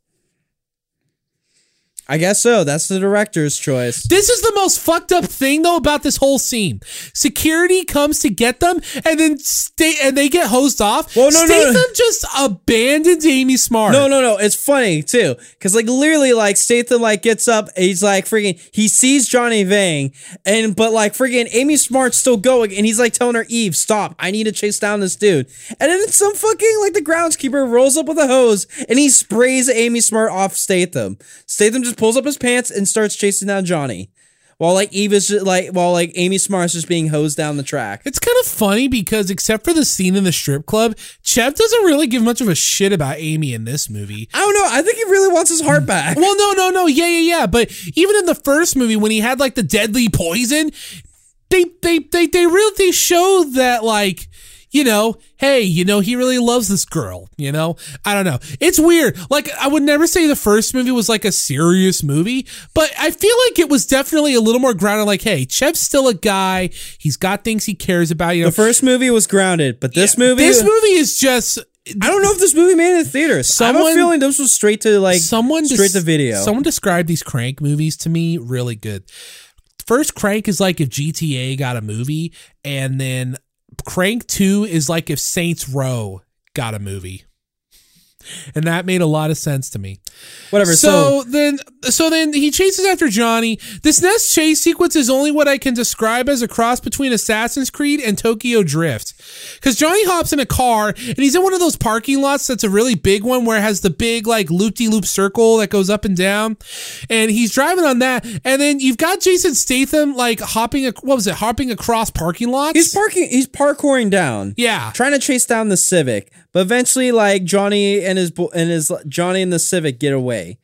I guess so. That's the director's choice. This is the most fucked up thing though about this whole scene. Security comes to get them, and then stay and they get hosed off. Well, no, no, Statham no. just abandons Amy Smart. No, no, no. It's funny too, because like literally, like Statham like gets up, and he's like freaking. He sees Johnny Vang, and but like freaking Amy Smart's still going, and he's like telling her, "Eve, stop! I need to chase down this dude." And then some fucking like the groundskeeper rolls up with a hose, and he sprays Amy Smart off Statham. Statham just pulls up his pants and starts chasing down Johnny, while like Eve is just, like while like Amy Smart's just being hosed down the track. It's kind of funny because except for the scene in the strip club, Chev doesn't really give much of a shit about Amy in this movie. I don't know. I think he really wants his heart back. Well, no, no, no, yeah, yeah, yeah. But even in the first movie, when he had like the deadly poison, they they they they really they show that like you know, hey, you know, he really loves this girl. You know, I don't know. It's weird. Like I would never say the first movie was like a serious movie, but I feel like it was definitely a little more grounded. Like, hey, Chev's still a guy. He's got things he cares about. You know, The first movie was grounded, but this movie, this movie is just. I don't know if this movie made it in theaters. I have a feeling this was straight to like someone straight des- to video. Someone described these crank movies to me really good. First crank is like if GTA got a movie, and then crank two is like if Saints Row got a movie. And that made a lot of sense to me. Whatever. So, So, then, so then he chases after Johnny. This next chase sequence is only what I can describe as a cross between Assassin's Creed and Tokyo Drift. Because Johnny hops in a car and he's in one of those parking lots that's a really big one where it has the big like loop-de-loop circle that goes up and down, and he's driving on that. And then you've got Jason Statham like hopping. A, what was it? Hopping across parking lots. he's parking. He's parkouring down. Yeah. trying to chase down the Civic, but eventually, like Johnny and his bo- and his Johnny and the Civic get away,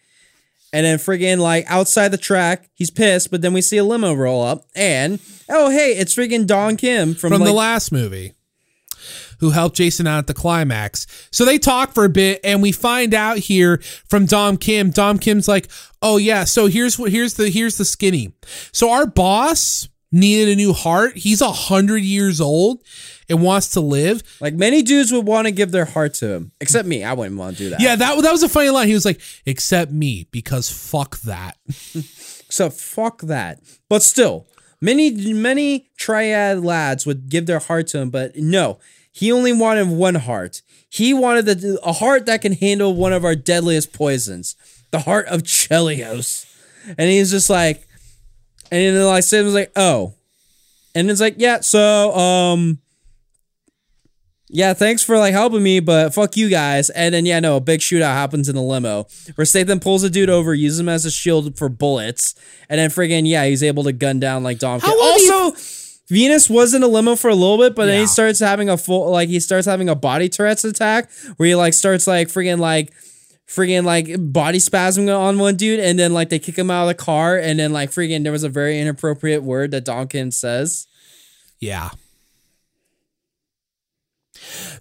and then friggin' like outside the track, he's pissed. But then we see a limo roll up, and oh hey, it's friggin' Don Kim from, from like, the last movie who helped Jason out at the climax. So they talk for a bit and we find out here from Dom Kim. Dom Kim's like, "Oh yeah, so here's what here's the here's the skinny. So our boss needed a new heart. He's a hundred years old and wants to live. like many dudes would want to give their heart to him, except me. I wouldn't want to do that. Yeah, that that was a funny line. He was like, "Except me, because fuck that." So fuck that. But still, many many triad lads would give their heart to him, but no, he only wanted one heart. He wanted the, a heart that can handle one of our deadliest poisons, the heart of Chelios. And he's just like, and then like Sid was like, oh, and it's like, yeah, so um. Yeah, thanks for like helping me, but fuck you guys. And then yeah, no, a big shootout happens in the limo where Statham pulls a dude over, uses him as a shield for bullets, and then friggin' yeah, he's able to gun down like Dom. Kim. How old do you- Also, Venus was in a limo for a little bit, but then he starts having a full like he starts having a body Tourette's attack where he like starts like friggin' like friggin' like body spasm on one dude, and then like they kick him out of the car, and then like friggin' there was a very inappropriate word that Donkin says. Yeah.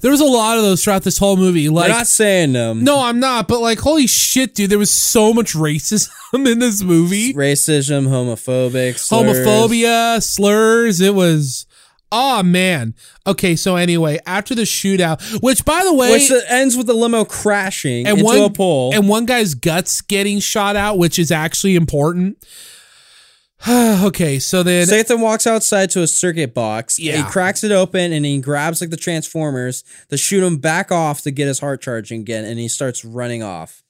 There was a lot of those throughout this whole movie. Like, We're not saying them. no, I'm not. But like, holy shit, dude! There was so much racism in this movie. racism, homophobic, slurs. homophobia, slurs. It was, oh man. Okay, so anyway, after the shootout, which by the way, which ends with the limo crashing and into one a pole. and one guy's guts getting shot out, which is actually important. okay, so then Satan walks outside to a circuit box. Yeah. He cracks it open and he grabs like the transformers to shoot him back off to get his heart charging again, and he starts running off.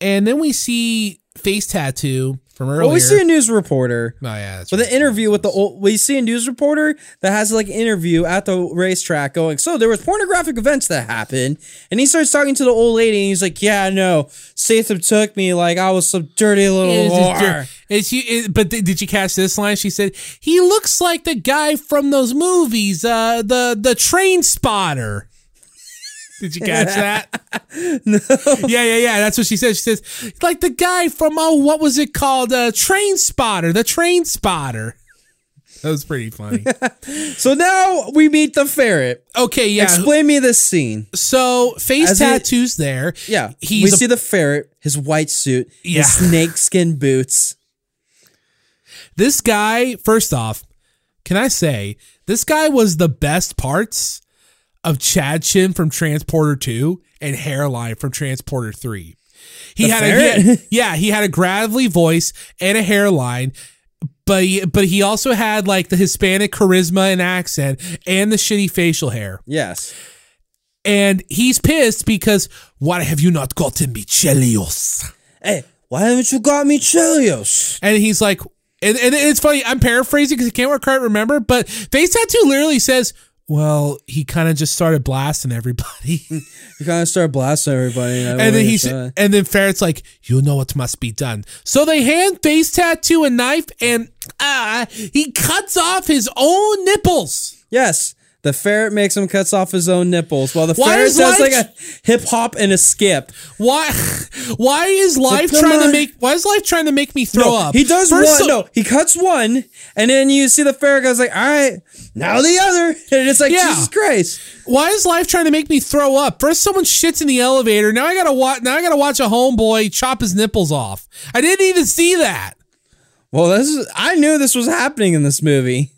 and then we see face tattoo from earlier. Well, we see a news reporter oh yeah, that's with right. an interview with the old. We see a news reporter that has like an interview at the racetrack, going, "So there was pornographic events that happened," and he starts talking to the old lady, and he's like, "Yeah, no, Statham took me like I was some dirty little whore." is he, is- but th- did you catch this line? She said he looks like the guy from those movies, uh, the the Train Spotter. Did you catch that? no. Yeah, yeah, yeah. That's what she said. She says like the guy from oh, what was it called? Uh, Train Spotter. The Train Spotter. That was pretty funny. So now we meet the ferret. Okay, yeah. Explain me this scene. so face As tattoos there. Yeah, he's we a- see the ferret, his white suit, Yeah. his snakeskin boots. This guy, first off, can I say this guy was the best parts of Chad Chin from Transporter 2 and Hairline from Transporter 3. He The had, a, he had yeah, he had a gravelly voice and a hairline, but he, but he also had like the Hispanic charisma and accent and the shitty facial hair. Yes. And he's pissed because why have you not gotten me Chelios? Hey, why haven't you got me Chelios? And he's like, and, and it's funny, I'm paraphrasing because I can't quite remember, but Face Tattoo literally says, well, he kind of just started blasting everybody. he kind of started blasting everybody. And, and then he's, and then Ferret's like, you know what must be done. So they hand Face Tattoo a knife and ah, he cuts off his own nipples. yes, the ferret makes him cuts off his own nipples, while the Why ferret does life- like a hip hop and a skip. Why, why is life come trying to make, why is life trying to make me throw No, up? he does First one. so- no, he cuts one, and then you see the ferret goes like, "All right, now the other," and it's like Yeah. Jesus Christ. Why is life trying to make me throw up? First, someone shits in the elevator. Now I gotta watch. Now I gotta watch a homeboy chop his nipples off. I didn't even see that. Well, this is. I knew this was happening in this movie.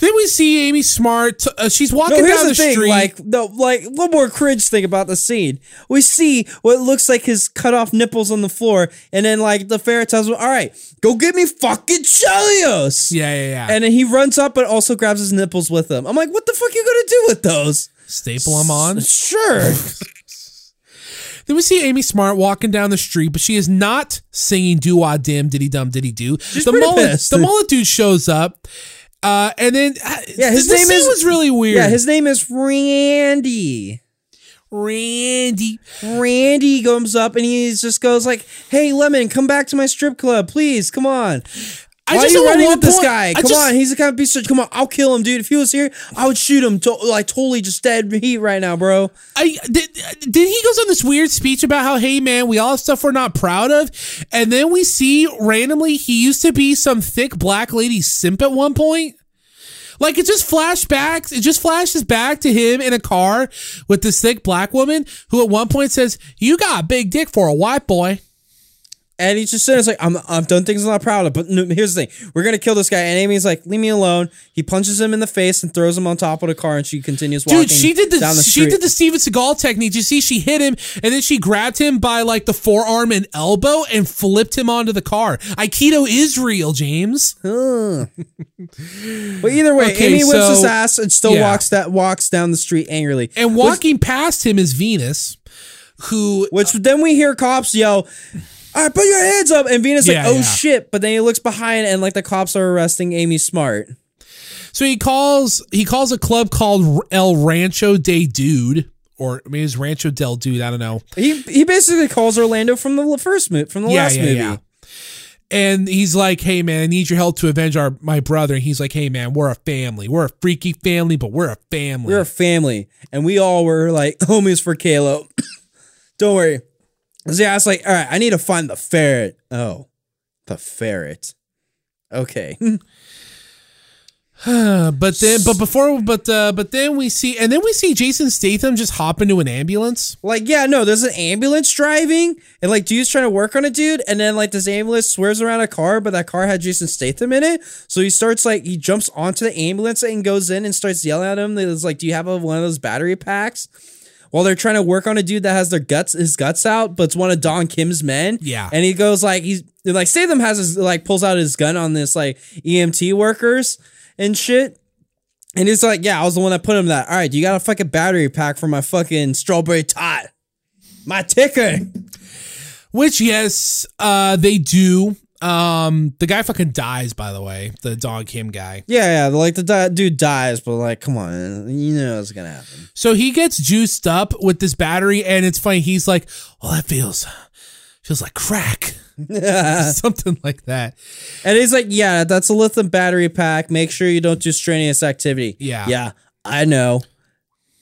Then we see Amy Smart. Uh, she's No, walking here's down the, the, thing. street. Like, no, like one more cringe thing about the scene. We see what looks like his cut off nipples on the floor, and then like the ferret tells him, "All right, go get me fucking Chelios." yeah, yeah, yeah. And then he runs up, but also grabs his nipples with him. I'm like, what the fuck are you gonna do with those? staple them on. Sure. Then we see Amy Smart walking down the street, but she is not singing "Do Wah Dim Diddy Dum Diddy Do." the mullet, pissed. the mullet dude shows up, uh, and then uh, Yeah, his name is- was really weird. Yeah, his name is Randy. Randy. Randy comes up and he just goes like, "Hey, Lemon, come back to my strip club, please. Come on." I Why are you running with this point- guy? Come just- on, he's the kind of piece of. Come on, I'll kill him, dude. If he was here, I would shoot him. To, like totally just dead heat right now, bro. I did, did he goes on this weird speech about how hey man we all have stuff we're not proud of and then we see randomly he used to be some thick black lady simp at one point like it just flashbacks it just flashes back to him in a car with this thick black woman who at one point says you got a big dick for a white boy And he's just sitting there, it's like, I'm, I've done things I'm not proud of. But no, here's the thing: we're gonna kill this guy. And Amy's like, leave me alone. He punches him in the face and throws him on top of the car, and she continues walking. Dude, she did the, down the she did the Steven Seagal technique. You see, she hit him and then she grabbed him by like the forearm and elbow and flipped him onto the car. Aikido is real, James. Huh. But either way, Okay, Amy whips so- his ass and still yeah. walks that walks down the street angrily. And walking past him is Venus, who Which then we hear cops yell, "All right, put your hands up!" And Venus Yeah, like, "Oh yeah. shit!" But then he looks behind and like the cops are arresting Amy Smart. so he calls he calls a club called El Rancho de Dude, or I mean, it's Rancho del Dude. I don't know. He he basically calls Orlando from the first movie from the last movie. And he's like, "Hey man, I need your help to avenge our my brother." And he's like, "Hey man, we're a family. We're a freaky family, but we're a family." We're a family, and we all were like homies for Kalo. Don't worry. So yeah, I was like, all right, I need to find the ferret. Oh, the ferret. Okay. But then, but before, but uh, but then we see, and then we see Jason Statham just hop into an ambulance. like, yeah, no, there's an ambulance driving, and like, dude's trying to work on a dude, and then like this ambulance swerves around a car, but that car had Jason Statham in it. So he starts like he jumps onto the ambulance and goes in and starts yelling at him. It's like, do you have a, one of those battery packs? While they're trying to work on a dude that has their guts, his guts out, but it's one of Don Kim's men. Yeah. and he goes like he's like Statham has his like pulls out his gun on this like EMT workers and shit. And he's like, yeah, I was the one that put him that. All right, you got a fucking battery pack for my fucking strawberry tot. My ticker. Which yes, uh, they do. Um, the guy fucking dies. By the way, the dog him guy. Yeah, yeah, like the di- dude dies, but like, come on, you know what's gonna happen. So he gets juiced up with this battery, and it's funny. He's like, "Well, that feels feels like crack." Something like that. And he's like, yeah, that's a lithium battery pack. Make sure you don't do strenuous activity. Yeah. Yeah, I know.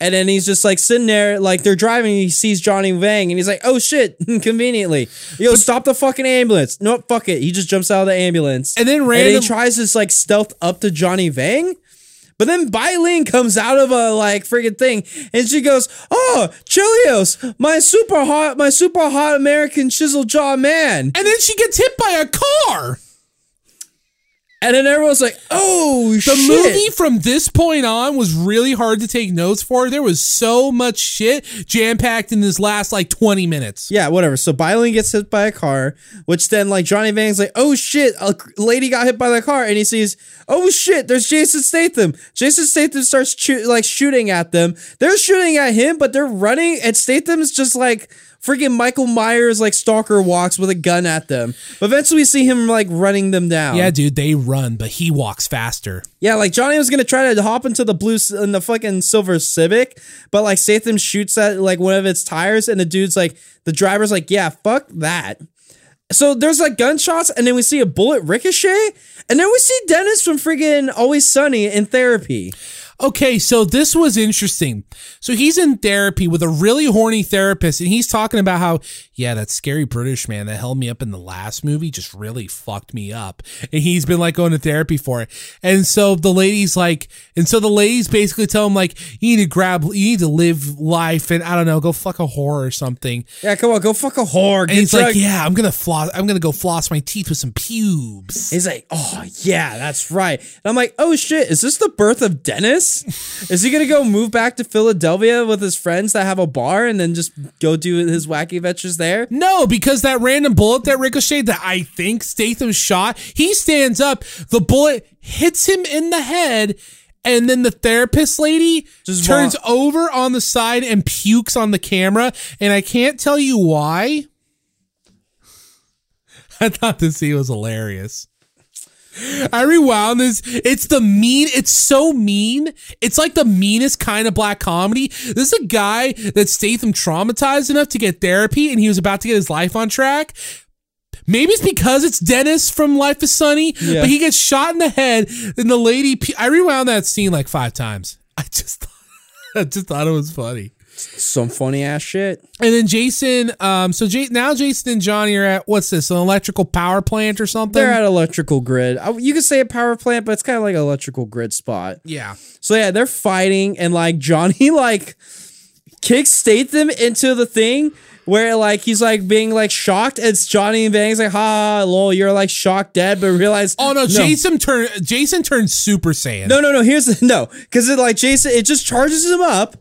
And then he's just like sitting there, like they're driving. He sees Johnny Vang, and he's like, "Oh shit!" Conveniently, yo, stop the fucking ambulance. No, fuck it. He just jumps out of the ambulance, And then and he tries to like stealth up to Johnny Vang. But then Bailing comes out of a like freaking thing, and she goes, "Oh, Chilios, my super hot, my super hot American chisel jaw man." And then she gets hit by a car. And then everyone's like, "Oh The shit!" movie from this point on was really hard to take notes for. There was so much shit jam packed in this last like 20 minutes. Yeah, whatever. So Byling gets hit by a car, which then like Johnny Vang's like, oh shit, a lady got hit by the car, and he sees, oh shit, there's Jason Statham. Jason Statham starts choo- like shooting at them. They're shooting at him, but they're running, and Statham's just like freaking Michael Myers like stalker walks with a gun at them. But eventually we see him like running them down. Yeah, dude, they run, but he walks faster. Yeah, like Johnny was gonna try to hop into the blue in the fucking silver Civic, but like Statham shoots at like one of its tires, and the dude's like, the driver's like, yeah, fuck that. So there's like gunshots, and then we see a bullet ricochet, and then we see Dennis from friggin' Always Sunny in therapy. Okay, so this was interesting. So he's in therapy with a really horny therapist, and he's talking about how, yeah, that scary British man that held me up in the last movie just really fucked me up. And he's been like going to therapy for it. And so the lady's like, and so the ladies basically tell him, like, you need to grab, you need to live life, and I don't know, go fuck a whore or something. Yeah, come on, go fuck a whore. And he's like, yeah, I'm gonna floss, I'm gonna go floss my teeth with some pubes. He's like, oh yeah, that's right. And I'm like, oh shit, is this the birth of Dennis? is he gonna go move back to Philadelphia with his friends that have a bar and then just go do his wacky adventures there? No, because that random bullet that ricocheted that I think Statham shot, he stands up, the bullet hits him in the head, and then the therapist lady Just turns vom- over on the side and pukes on the camera, and I can't tell you why. I thought this scene was hilarious. I rewound this. It's the mean. It's so mean. It's like the meanest kind of black comedy. This is a guy that Statham traumatized enough to get therapy, and he was about to get his life on track. Maybe it's because it's Dennis from Life is Sunny, Yeah. but he gets shot in the head, and the lady. I rewound that scene like five times. I just, I just thought it was funny. Some funny ass shit. And then Jason, um, so J- now Jason and Johnny are at what's this, an electrical power plant or something? They're at electrical grid. You could say a power plant, but it's kind of like an electrical grid spot. yeah. So yeah, they're fighting, and like Johnny like kicks Statham into the thing where like he's like being like shocked. It's Johnny and Bang's like, ha, lol, you're like shocked dead, but realize Oh no, Jason turn Jason turns Super Saiyan. No, no, no. Here's the no, because it like Jason, it just charges him up.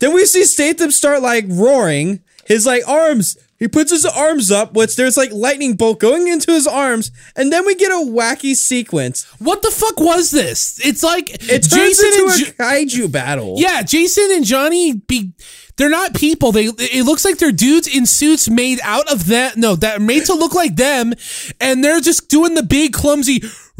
Then we see Statham start like roaring. His like arms. He puts his arms up, which there's like lightning bolt going into his arms, and then we get a wacky sequence. What the fuck was this? It's like It turns Jason into and a Jo- kaiju battle. yeah, Jason and Johnny be they're not people. They it looks like they're dudes in suits made out of that no that are made to look like them, and they're just doing the big clumsy.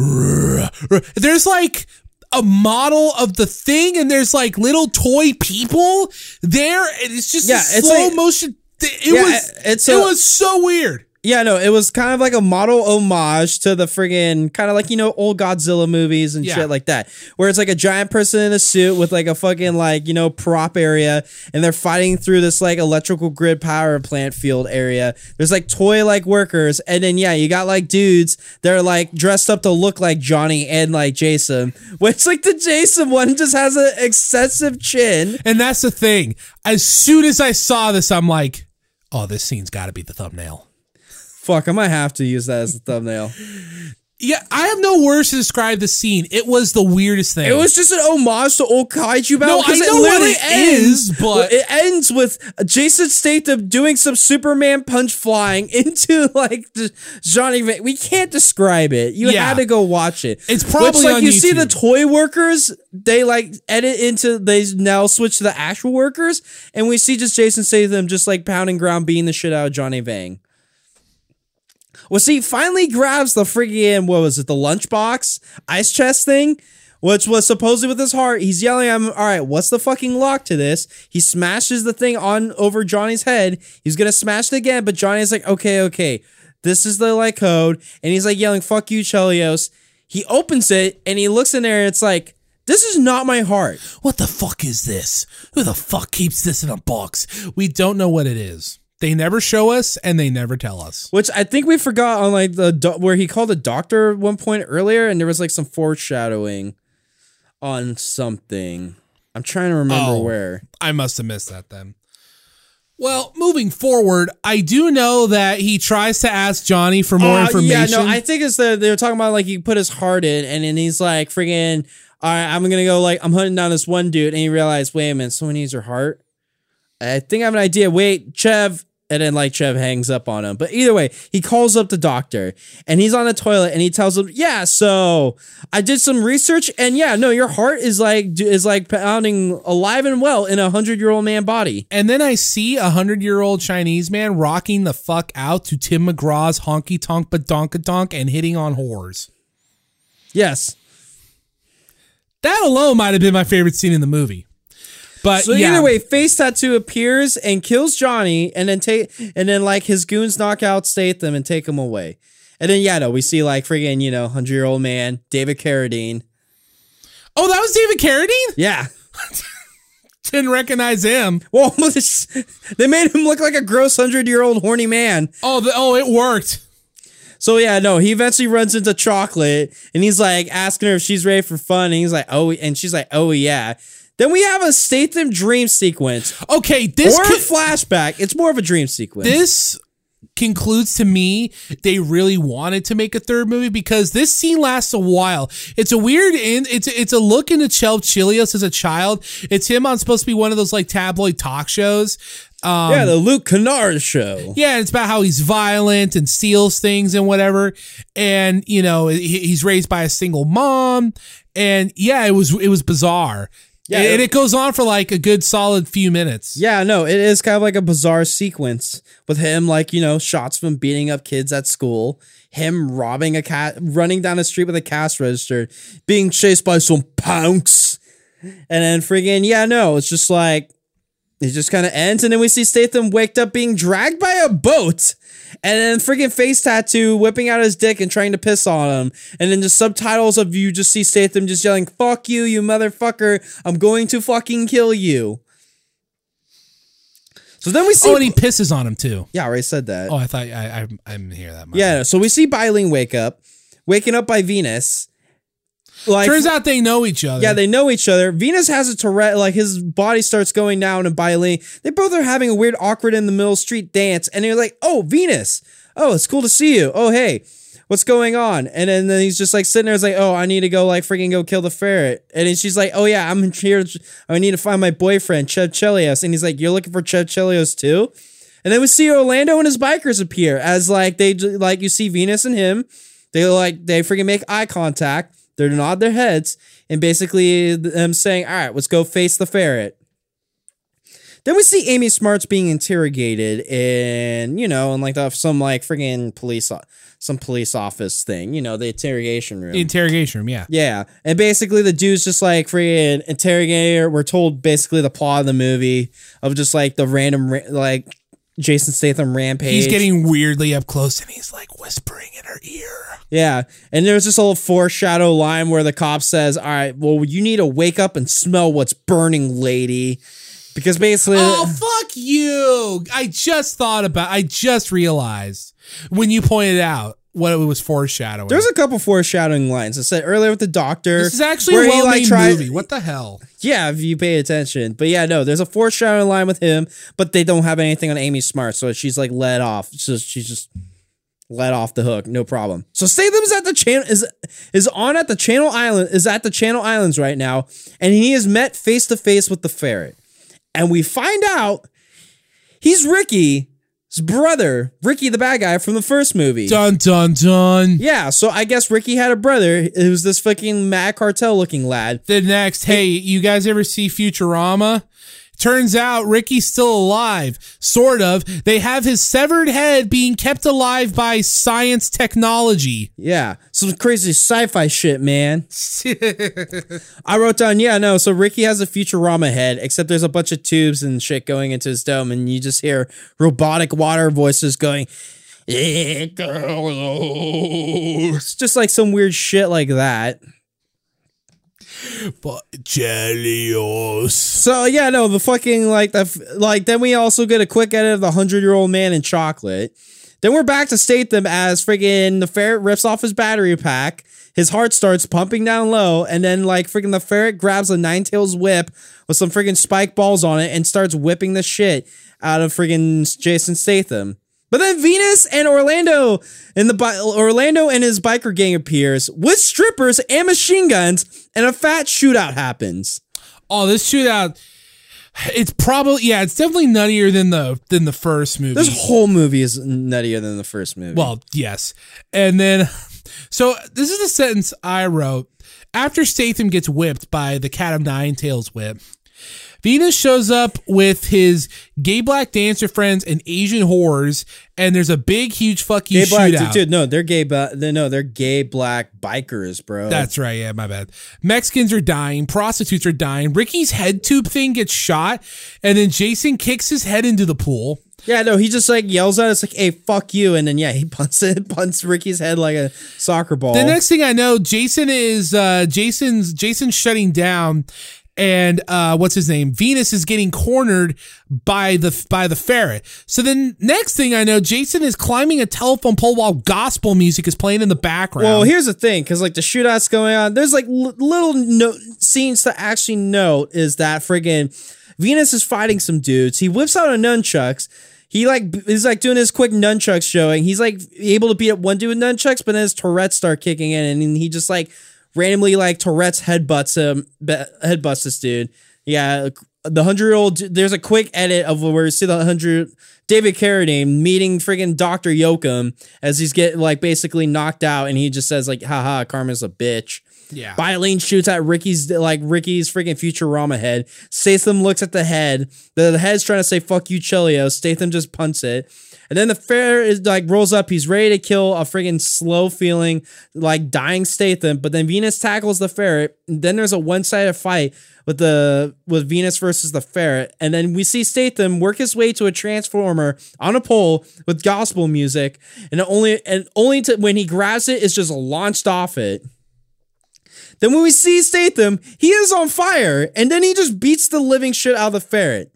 There's like a model of the thing, and there's like little toy people there, and it's just Yeah, a it's slow like- motion. It Yeah, was it's it was so weird. Yeah, no, it was kind of like a model homage to the friggin' kind of like, you know, old Godzilla movies and Yeah. shit like that. Where it's like a giant person in a suit with like a fucking like, you know, prop area and they're fighting through this like electrical grid power plant field area. There's like toy like workers and then yeah, you got like dudes that are like dressed up to look like Johnny and like Jason. Which like the Jason one just has an excessive chin. And that's the thing. As soon as I saw this, I'm like, oh, this scene's got to be the thumbnail. Fuck, I might have to use that as a thumbnail. Yeah, I have no words to describe the scene. It was the weirdest thing. It was just an homage to old kaiju battle. No, I know what literally it is, but- it ends with Jason Statham doing some Superman punch flying into like the Johnny. Van- we can't describe it. You Yeah. had to go watch it. It's probably Which, like you see the toy workers. They like edit into. They now switch to the actual workers, and we see just Jason Statham just like pounding ground, beating the shit out of Johnny Vang. Well, see, finally grabs the friggin' what was it, the lunchbox ice chest thing, which was supposedly with his heart. He's yelling him, all right, what's the fucking lock to this? He smashes the thing on over Johnny's head. He's gonna smash it again, but Johnny's like, okay, okay, this is the like code, and he's like yelling, fuck you, Chelios. He opens it and he looks in there and it's like, this is not my heart. what the fuck is this? Who the fuck keeps this in a box? We don't know what it is. They never show us and they never tell us. Which I think we forgot on like the do- where he called a doctor one point earlier, and there was like some foreshadowing on something. I'm trying to remember Oh. where. I must have missed that then. Well, moving forward, I do know that he tries to ask Johnny for more Uh, information. Yeah, no, I think it's the they were talking about like he put his heart in, and then he's like friggin', all right, I'm gonna go like I'm hunting down this one dude, and he realized, wait a minute, someone needs your heart. I think I have an idea. Wait, Chev. And then like Chev hangs up on him. But either way, he calls up the doctor and he's on the toilet and he tells him, "Yeah, so I did some research and yeah, no, your heart is like is like pounding alive and well in a 100-year-old man body." and then I see a hundred year old Chinese man rocking the fuck out to Tim McGraw's honky tonk badonkadonk and hitting on whores. Yes. That alone might have been my favorite scene in the movie. But So yeah, either way, face tattoo appears and kills Johnny, and then take and then like his goons knock out Statham and take him away. And then yeah, no, we see like friggin' you know hundred year old man David Carradine. oh, that was David Carradine. Yeah. Didn't recognize him. Well, they made him look like a gross hundred year old horny man. Oh, the, oh, it worked. So yeah, no, he eventually runs into Chocolate and he's like asking her if she's ready for fun. And he's like, oh, and she's like, oh yeah. Then we have a Statham dream sequence Okay, this or a flashback. It's more of a dream sequence. this concludes to me they really wanted to make a third movie because this scene lasts a while. It's a weird in it's it's a look into Chev Chelios as a child. It's him on supposed to be one of those like tabloid talk shows. Um, yeah, the Luke Kennard show. Yeah, it's about how he's violent and steals things and whatever. And, you know, he, he's raised by a single mom and yeah, it was it was bizarre. Yeah, and it- it goes on for like a good solid few minutes. Yeah, no, it is kind of like a bizarre sequence with him, like, you know, shots from beating up kids at school, him robbing a cat, running down the street with a cash register, being chased by some punks. And then freaking yeah, no, it's just like, it just kind of ends. And then we see Statham waked up being dragged by a boat. And then freaking face tattoo whipping out his dick and trying to piss on him. And then just subtitles of you just see Statham just yelling, fuck you, you motherfucker. I'm going to fucking kill you. So then we see. Oh, and he pisses on him too. yeah, I already said that. Oh, I thought I I, I didn't hear that. much. yeah, so we see Bai Ling wake up, waking up by Venus. Like, Turns out they know each other. yeah, they know each other. Venus has a Tourette, like his body starts going down, and Bai Ling, they both are having a weird, awkward in the middle street dance, and they're like, "Oh, Venus, oh, it's cool to see you. Oh, hey, what's going on?" And then, then he's just like sitting there, it's like, "Oh, I need to go, like, freaking go kill the ferret." And then she's like, "Oh yeah, I'm here. I need to find my boyfriend, Chev Chelios." And he's like, "You're looking for Chev Chelios too?" And then we see Orlando and his bikers appear as like they like you see Venus and him. They like they freaking make eye contact. They nod their heads and basically them saying, "All right, let's go face the ferret." Then we see Amy Smarts being interrogated in you know in like the, some like freaking police some police office thing. You know the interrogation room. The interrogation room. Yeah. Yeah, and basically the dude's just like freaking interrogator. We're told basically the plot of the movie of just like the random like Jason Statham rampage. He's getting weirdly up close and he's like whispering in her ear. yeah, and there's this little foreshadow line where the cop says, "All right, well you need to wake up and smell what's burning, lady," because basically. Oh fuck you! I just thought about. I just realized when you pointed out what it was foreshadowing. there's a couple foreshadowing lines. I said earlier with the doctor. this is actually where a well like, tried- movie. What the hell? Yeah, if you pay attention. But yeah, no, there's a foreshadowing line with him, but they don't have anything on Amy Smart, so she's like let off. So she's just let off the hook, no problem. So Statham's at the channel is is on at the Channel Island is at the Channel Islands right now, and he is met face to face with the ferret, and we find out he's Ricky's brother, Ricky the bad guy from the first movie. Dun dun dun. Yeah, so I guess Ricky had a brother. It was this fucking mad cartel looking lad. The next, hey, you guys ever see Futurama? Turns out Ricky's still alive, sort of. They have his severed head being kept alive by science technology. Yeah, some crazy sci-fi shit, man. I wrote down, yeah, no. So Ricky has a Futurama head, except there's a bunch of tubes and shit going into his dome, and you just hear robotic water voices going. It goes. Just like some weird shit like that. But Chelios. So yeah, no, the fucking like the like. Then we also get a quick edit of the hundred year old man in chocolate. Then we're back to Statham as friggin' the ferret rips off his battery pack. His heart starts pumping down low, and then like friggin' the ferret grabs a nine tails whip with some friggin' spike balls on it and starts whipping the shit out of friggin' Jason Statham. But then Venus and Orlando and the bi- Orlando and his biker gang appears with strippers and machine guns, and a fat shootout happens. Oh, this shootout. It's probably yeah, it's definitely nuttier than the than the first movie. This whole movie is nuttier than the first movie. Well, yes. And then, so this is the sentence I wrote. After Statham gets whipped by the Cat of Nine Tails whip, Venus shows up with his gay black dancer friends and Asian whores, and there's a big, huge fuck you gay shootout. dude, dude, no, they're gay, but they no, they're gay black bikers, bro. That's right. Yeah, my bad. Mexicans are dying. Prostitutes are dying. Ricky's head tube thing gets shot, and then Jason kicks his head into the pool. yeah, no, he just like yells at us like, "Hey, fuck you," and then yeah, he punts it, punts Ricky's head like a soccer ball. The next thing I know, Jason is uh Jason's Jason's shutting down and uh what's his name? Venus is getting cornered by the by the ferret. So then next thing I know, Jason is climbing a telephone pole while gospel music is playing in the background. Well, here's the thing, because like the shootout's going on. There's like l- little no- scenes to actually note is that friggin' Venus is fighting some dudes. He whips out a nunchucks. He like is like doing his quick nunchucks showing. He's like able to beat up one dude with nunchucks, but then his Tourette's start kicking in, and he just like randomly like Tourette's headbutts him, be- headbutts this dude. Yeah, the hundred year old. There's a quick edit of where you see the hundred David Carradine meeting friggin' Doctor Yoakam as he's getting like basically knocked out, and he just says like, "Haha, Karma's a bitch." Yeah. Bai Ling shoots at Ricky's like Ricky's freaking Futurama head. Statham looks at the head. The, the head's trying to say "fuck you, Chilio." Statham just punts it, and then the ferret is like rolls up. He's ready to kill a friggin' slow feeling like dying Statham. But then Venus tackles the ferret. And then there's a one sided fight with the with Venus versus the ferret, and then we see Statham work his way to a transformer on a pole with gospel music, and only and only to when he grabs it, it's just launched off it. Then when we see Statham, he is on fire, and then he just beats the living shit out of the ferret.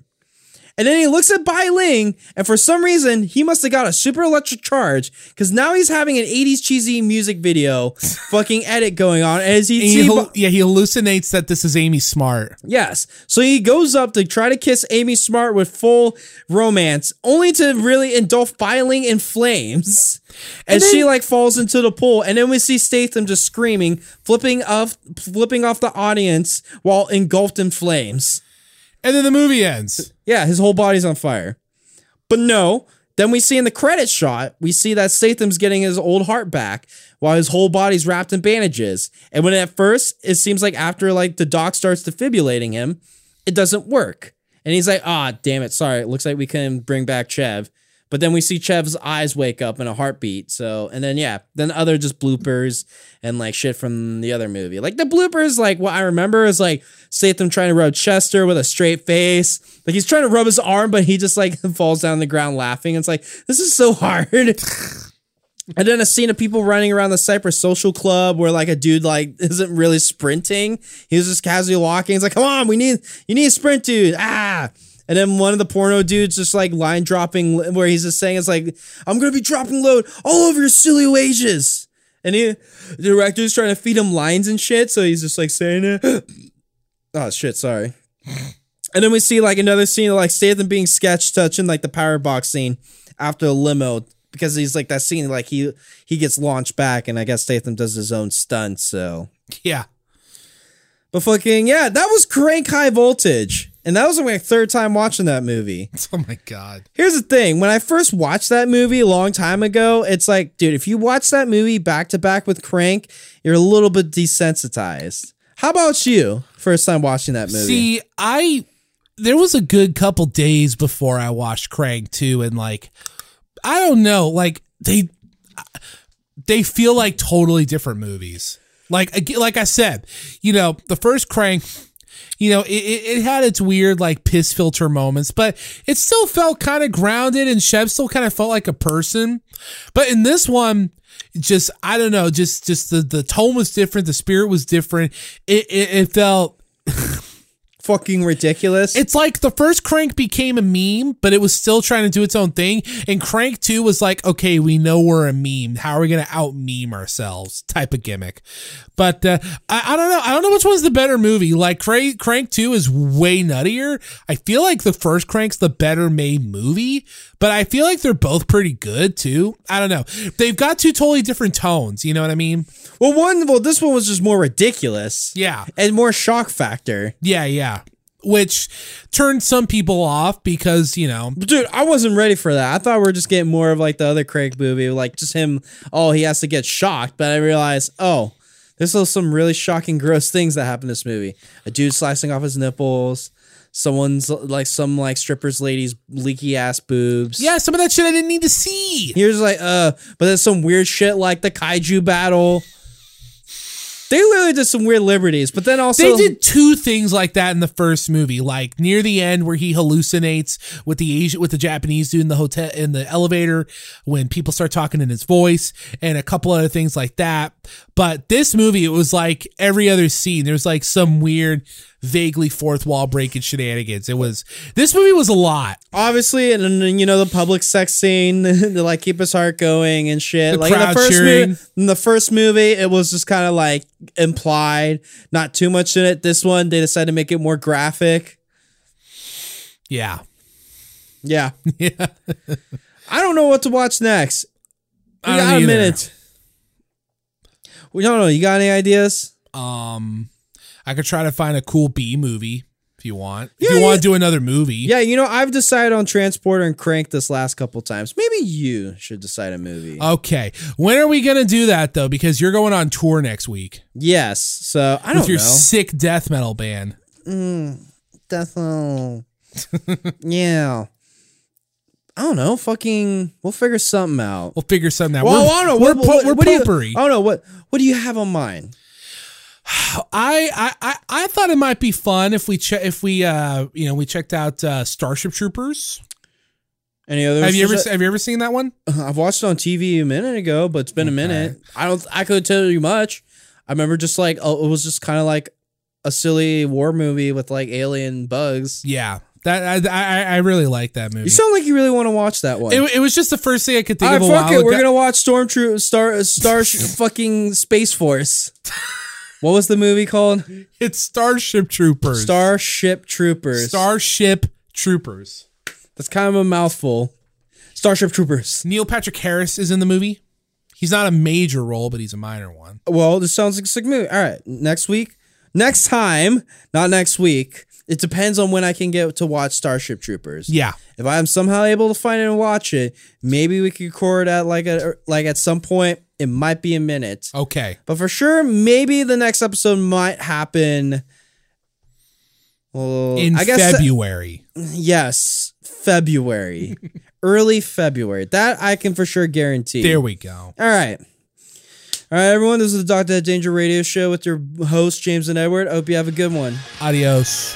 And then he looks at Bai Ling, and for some reason, he must have got a super electric charge because now he's having an 80s cheesy music video fucking edit going on. As he, And he hal- yeah, he hallucinates that this is Amy Smart. Yes. So he goes up to try to kiss Amy Smart with full romance, only to really engulf Bai Ling in flames. And, then- she like falls into the pool, and then we see Statham just screaming, flipping off, flipping off the audience while engulfed in flames. And then the movie ends. Yeah, his whole body's on fire. But no, then we see in the credit shot, we see that Statham's getting his old heart back while his whole body's wrapped in bandages. And when at first it seems like after like the doc starts defibrillating him, it doesn't work. And he's like, ah, damn it, sorry. It looks like we can bring back Chev. But then we see Chev's eyes wake up in a heartbeat. So, and then yeah, then other just bloopers and like shit from the other movie. Like the bloopers, like what I remember is like Statham trying to rub Chester with a straight face. Like he's trying to rub his arm, but he just like falls down the ground laughing. It's like, this is so hard. And then a scene of people running around the Cypress Social Club where like a dude like isn't really sprinting. He's just casually walking. He's like, come on, we need you need a sprint, dude. Ah. And then one of the porno dudes just like line dropping where he's just saying it's like, I'm gonna be dropping load all over your silly wages. And he the director's trying to feed him lines and shit, so he's just like saying it. oh shit, sorry. And then we see like another scene of like Statham being sketch touching like the power box scene after the limo because he's like that scene like he he gets launched back and I guess Statham does his own stunt. So, Yeah. but fucking yeah, that was crank high voltage, and that was my third time watching that movie. Oh my god. Here's the thing: when I first watched that movie a long time ago, it's like, dude, if you watch that movie back to back with Crank, you're a little bit desensitized. How about you? First time watching that movie. See, I there was a good couple days before I watched Crank 2 and like I don't know, like they they feel like totally different movies. Like like I said, you know, the first Crank you know, it, it had its weird like piss filter moments, but it still felt kind of grounded and Chev still kind of felt like a person. But in this one, just I don't know, just just the the tone was different, the spirit was different. It it, it felt fucking ridiculous. it's like the first Crank became a meme, but it was still trying to do its own thing. And Crank 2 was like, okay, we know we're a meme. How are we going to out meme ourselves? Type of gimmick. But uh, I, I don't know. I don't know which one's the better movie. Like Crank, Crank 2 is way nuttier. I feel like the first Crank's the better made movie, but I feel like they're both pretty good too. I don't know. They've got two totally different tones. You know what I mean? well, one, well, this one was just more ridiculous. Yeah. and more shock factor. Yeah. Yeah. Which turned some people off because, you know, Dude, I wasn't ready for that. I thought we were just getting more of like the other Crank movie, like just him. Oh, he has to get shocked. But I realized, oh, there's some really shocking, gross things that happen in this movie. A dude slicing off his nipples. Someone's like some like strippers lady's leaky ass boobs. yeah, some of that shit I didn't need to see. Here's like uh, but there's some weird shit like the kaiju battle. They literally did some weird liberties, but then also They did two things like that in the first movie, like near the end where he hallucinates with the Asian with the Japanese dude in the hotel in the elevator when people start talking in his voice and a couple other things like that. But this movie, it was like every other scene. There's like some weird, vaguely fourth wall breaking shenanigans. It was this movie was a lot. obviously, and then you know the public sex scene to like keep his heart going and shit. The like in the first cheering. movie, in the first movie, it was just kind of like implied, not too much in it. This one, they decided to make it more graphic. Yeah. Yeah, Yeah. I don't know what to watch next. We got a minute. We don't know. You got any ideas? Um, I could try to find a cool B movie if you want. Yeah, if you want to do another movie. Yeah, you know, I've decided on Transporter and Crank this last couple times. Maybe you should decide a movie. Okay. When are we going to do that though? Because you're going on tour next week yes. So I don't know. With your know. sick death metal band. Mm, Death metal. yeah. I don't know. Fucking, we'll figure something out. We'll figure something out. Well, we're, I don't know. We're, What- po- what- we're what do you- potpourri. I don't know what. What do you have on mind? I, I I thought it might be fun if we che- if we uh you know we checked out uh, Starship Troopers. Any other? Have you ever have you ever seen that one? I've watched it on TV a minute ago, but it's been a minute. I don't. I could tell you much. I remember just like oh, it was just kind of like a silly war movie with like alien bugs. Yeah, that I I, I really like that movie. You sound like you really want to watch that one. it, it was just the first thing I could think All right, of fuck it. We're gonna watch Stormtroop Star Star fucking Space Force. What was the movie called? It's Starship Troopers. Starship Troopers. Starship Troopers. That's kind of a mouthful. Starship Troopers. Neil Patrick Harris is in the movie. He's not a major role, but he's a minor one. Well, this sounds like a sick movie. All right, next week, next time, not next week. It depends on when I can get to watch Starship Troopers. Yeah. If I'm somehow able to find it and watch it, maybe we could record at like a like at some point. It might be a minute, Okay. but for sure, maybe the next episode might happen. Well, In I guess uh, February. yes, February, early February. That I can for sure guarantee. There we go. All right. All right, everyone. This is the Doctor Danger Radio Show with your host, James and Edward. I hope you have a good one. Adios.